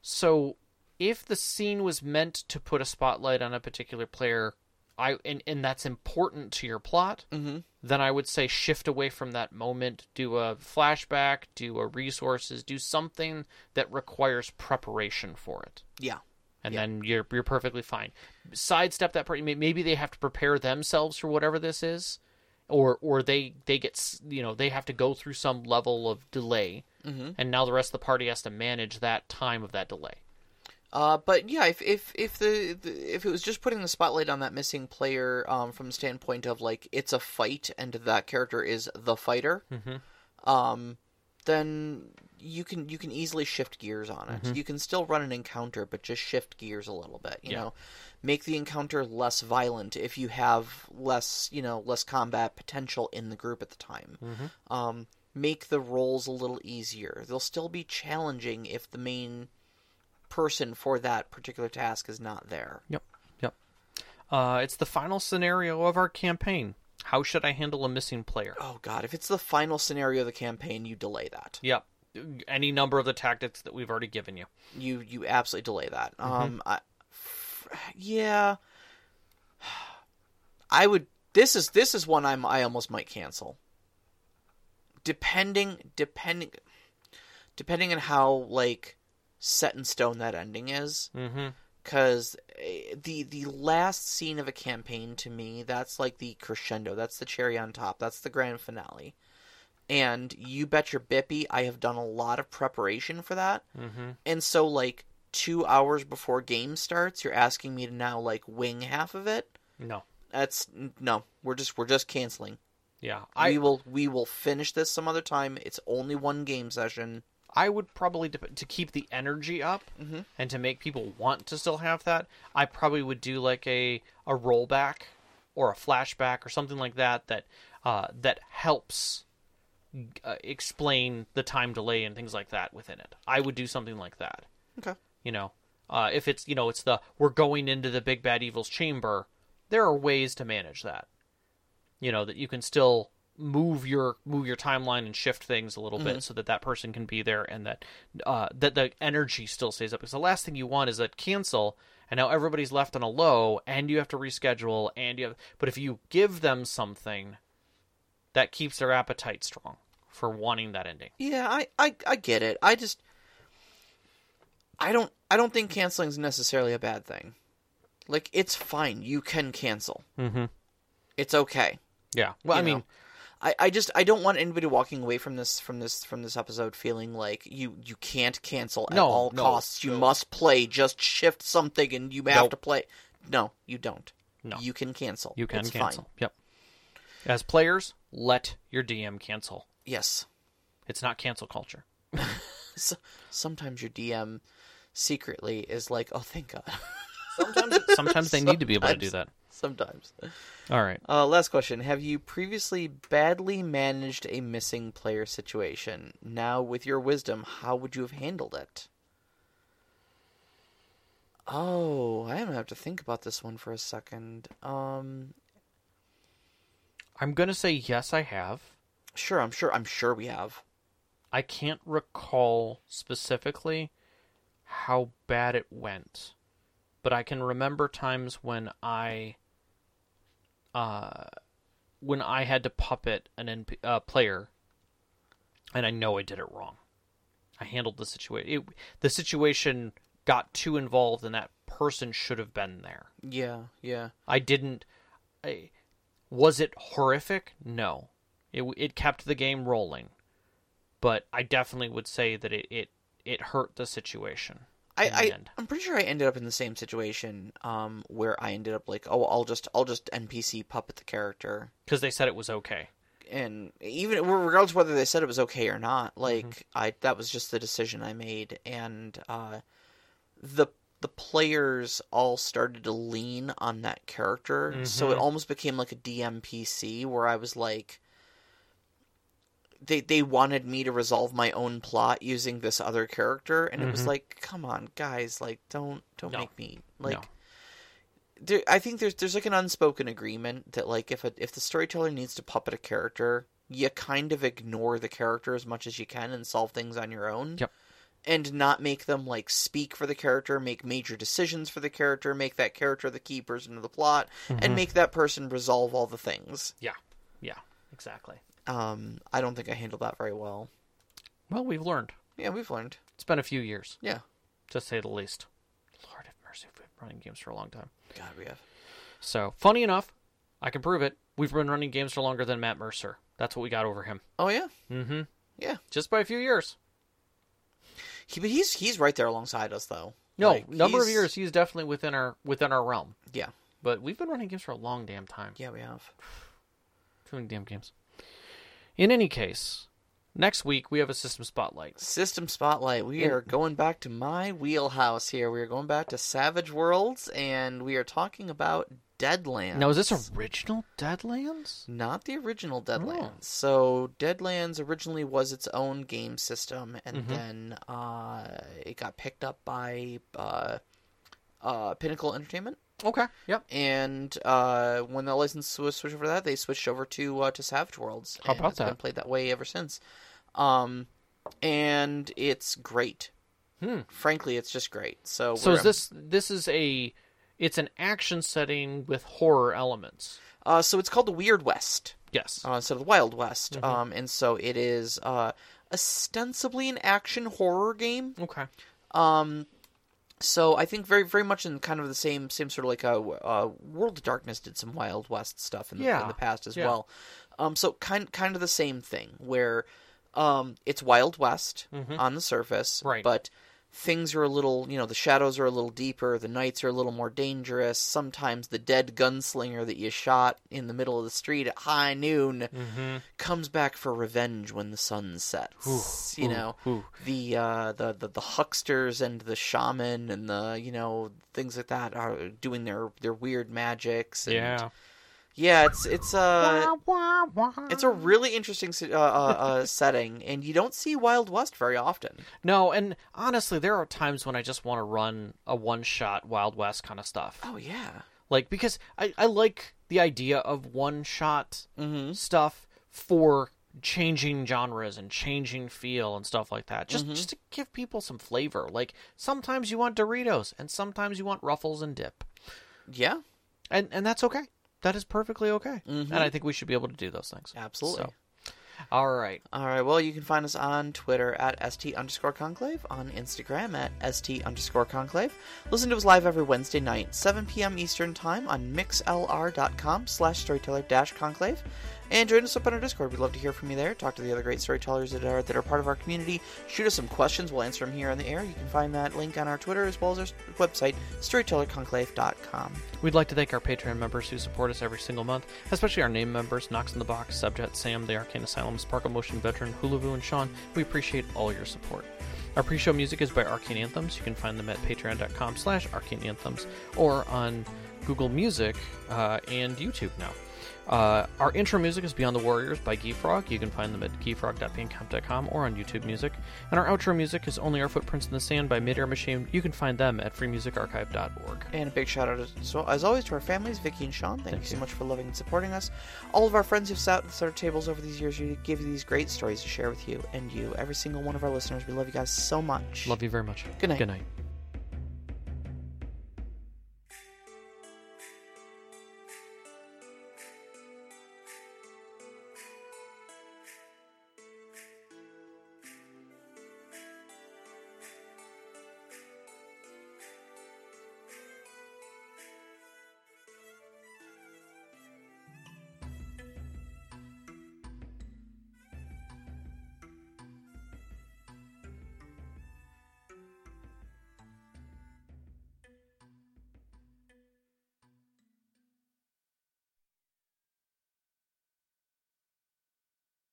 So if the scene was meant to put a spotlight on a particular player, I and, and that's important to your plot, Mm-hmm. then I would say shift away from that moment, do a flashback, do a resources, do something that requires preparation for it. Yeah. and Yeah. then you're you're perfectly fine. Sidestep that part. Maybe they have to prepare themselves for whatever this is, or or they they get you know they have to go through some level of delay, Mm-hmm. and now the rest of the party has to manage that time of that delay. Uh, but yeah, if if if the, the if it was just putting the spotlight on that missing player, um, from the standpoint of like it's a fight and that character is the fighter, Mhm. um, then you can you can easily shift gears on it. You can still run an encounter, but just shift gears a little bit. You Yeah. know, make the encounter less violent if you have less you know less combat potential in the group at the time. Um, make the roles a little easier. They'll still be challenging if the main person for that particular task is not there. Yep, yep. Uh, it's the final scenario of our campaign. How should I handle a missing player? Oh god, if it's the final scenario of the campaign, you delay that. Yep. Any number of the tactics that we've already given you. You you absolutely delay that. Mm-hmm. Um I, f- yeah. I would this is this is one I'm I almost might cancel. Depending depending depending on how like set in stone that ending is. Mm-hmm. because the the last scene of a campaign to me that's like the crescendo that's the cherry on top that's the grand finale and you bet your bippy i have done a lot of preparation for that Mm-hmm. and so like two hours before game starts you're asking me to now like wing half of it No. that's no we're just we're just canceling Yeah. I we will we will finish this some other time it's only one game session I would probably to keep the energy up Mhm. and to make people want to still have that. I probably would do like a a rollback or a flashback or something like that that uh, that helps uh, explain the time delay and things like that within it. I would do something like that. okay You know, uh, if it's you know it's the we're going into the big bad evil's chamber, there are ways to manage that. You know that you can still move your move your timeline and shift things a little bit so that that person can be there and that uh, that the energy still stays up. Because the last thing you want is that cancel and now everybody's left on a low and you have to reschedule and you have. But if you give them something, that keeps their appetite strong for wanting that ending. Yeah, I, I I get it. I just I don't I don't think canceling is necessarily a bad thing. Like it's fine. You can cancel. Mm-hmm. It's okay. Yeah. Well, I you mean, know? I, I just I don't want anybody walking away from this from this from this episode feeling like you you can't cancel at No, all no, costs. You no. must play. Just shift something and you have Nope. to play. no, you don't. No. you can cancel. You can It's cancel. Fine. Yep. As players, let your DM cancel. Yes. It's not cancel culture. So, sometimes your DM secretly is like, "Oh, thank God." Sometimes, sometimes they need to be able to do that. Sometimes. All right. Uh, last question: Have you previously badly managed a missing player situation? Now, with your wisdom, how would you have handled it? Oh, I'm gonna have to think about this one for a second. Um, I'm gonna say yes. I have. sure, I'm sure, I'm sure we have. I can't recall specifically how bad it went, but I can remember times when I, uh, when I had to puppet an NP- uh, player, and I know I did it wrong. I handled the situation. The situation got too involved, and that person should have been there. Yeah, yeah. I didn't. I, was it horrific? No. It it kept the game rolling, but I definitely would say that it it, it hurt the situation. I, I. I'm pretty sure I ended up in the same situation, um, where I ended up like, oh, I'll just I'll just NPC puppet the character, because they said it was okay. and even regardless of whether they said it was okay or not, like Mm-hmm. I that was just the decision I made, and uh, the the players all started to lean on that character, so it Mhm. almost became like a DMPC where I was like. They, they wanted me to resolve my own plot using this other character, and it was Mhm. like, come on, guys, like don't don't No. make me like no. there, I think there's there's like an unspoken agreement that like if a, if the storyteller needs to puppet a character, you kind of ignore the character as much as you can and solve things on your own. Yep. And not make them like speak for the character, make major decisions for the character, make that character the key person of the plot, Mhm. and make that person resolve all the things. Yeah, yeah, exactly. Um, I don't think I handled that very well. Well, we've learned. Yeah, we've learned. It's been a few years, Yeah, to say the least. Lord have mercy, we've been running games for a long time. God, we have. So, funny enough, I can prove it. We've been running games for longer than Matt Mercer. That's what we got over him. Oh yeah, Mm-hmm. yeah. Just by a few years. He, but he's he's right there alongside us though. No, Like, number of years, he's definitely within our within our realm. Yeah, But we've been running games for a long damn time. yeah, we have. Too many damn games. In any case, next week we have a system spotlight. System Spotlight. We are going back to my wheelhouse here. We are going back to Savage Worlds, and we are talking about Deadlands. Now, is this original Deadlands? not the original Oh. Deadlands? So Deadlands originally was its own game system, and Mhm. then uh, it got picked up by uh, uh, Pinnacle Entertainment. Okay. Yep. And uh, when the license was switched over to that, they switched over to uh, to Savage Worlds. How about it's Been played that way ever since. Um, and it's great. Hmm. Frankly, it's just great. So, So is this this is a it's an action setting with horror elements. Uh, so it's called the Weird West Yes. uh, instead of the Wild West. Mhm. Um, and so it is uh, ostensibly an action horror game. okay. Um, so I think very very much in kind of the same same sort of like a uh, World of Darkness did some Wild West stuff in the, Yeah. in the past as Yeah. well. Um, so kind kind of the same thing where um, it's Wild West Mhm. on the surface, Right. But things are a little you know the shadows are a little deeper, the nights are a little more dangerous. Sometimes the dead gunslinger that you shot in the middle of the street at high noon Mm-hmm. comes back for revenge when the sun sets. you know Ooh. the uh the, the the hucksters and the shaman and the you know things like that are doing their their weird magics and Yeah. Yeah it's it's uh it's a really interesting uh, uh, uh, setting and you don't see wild west very often No, and honestly, there are times when I just want to run a one shot Wild West kind of stuff. oh yeah Like because I, I like the idea of one shot mm-hmm. stuff for changing genres and changing feel and stuff like that. Just Mhm. just to give people some flavor. Like sometimes you want Doritos and sometimes you want Ruffles and dip. yeah And and that's okay. That is perfectly okay. Mhm. And I think we should be able to do those things. absolutely So, all right. All right. Well, you can find us on Twitter at st underscore conclave, on Instagram at st underscore conclave. Listen to us live every Wednesday night, 7 p.m. Eastern Time on mixlr.com slash storyteller dash conclave. And join us up on our Discord. We'd love to hear from you there. Talk to the other great storytellers that are that are part of our community. Shoot us some questions. We'll answer them here on the air. You can find that link on our Twitter as well as our website, storytellerconclave.com. We'd like to thank our Patreon members who support us every single month, especially our name members Knox in the Box, Subjet, Sam, the Arcane Asylum, Sparkle Motion Veteran, Hulavu, and Sean. We appreciate all your support. Our pre-show music is by Arcane Anthems. You can find them at patreon.com slash arcane anthems or on Google Music uh, and YouTube now. Uh, our intro music is Beyond the Warriors by Geefrog. You can find them at geefrog.bandcamp.com or on YouTube Music. And our outro music is Only Our Footprints in the Sand by Midair Machine. You can find them at freemusicarchive.org. And a big shout out, as, well, as always, to our families, Vicky and Sean. Thank, Thank you so much for loving and supporting us. All of our friends who've sat at our tables over these years, we give you these great stories to share with you and you, every single one of our listeners. We love you guys so much. Love you very much. Good night. Good night.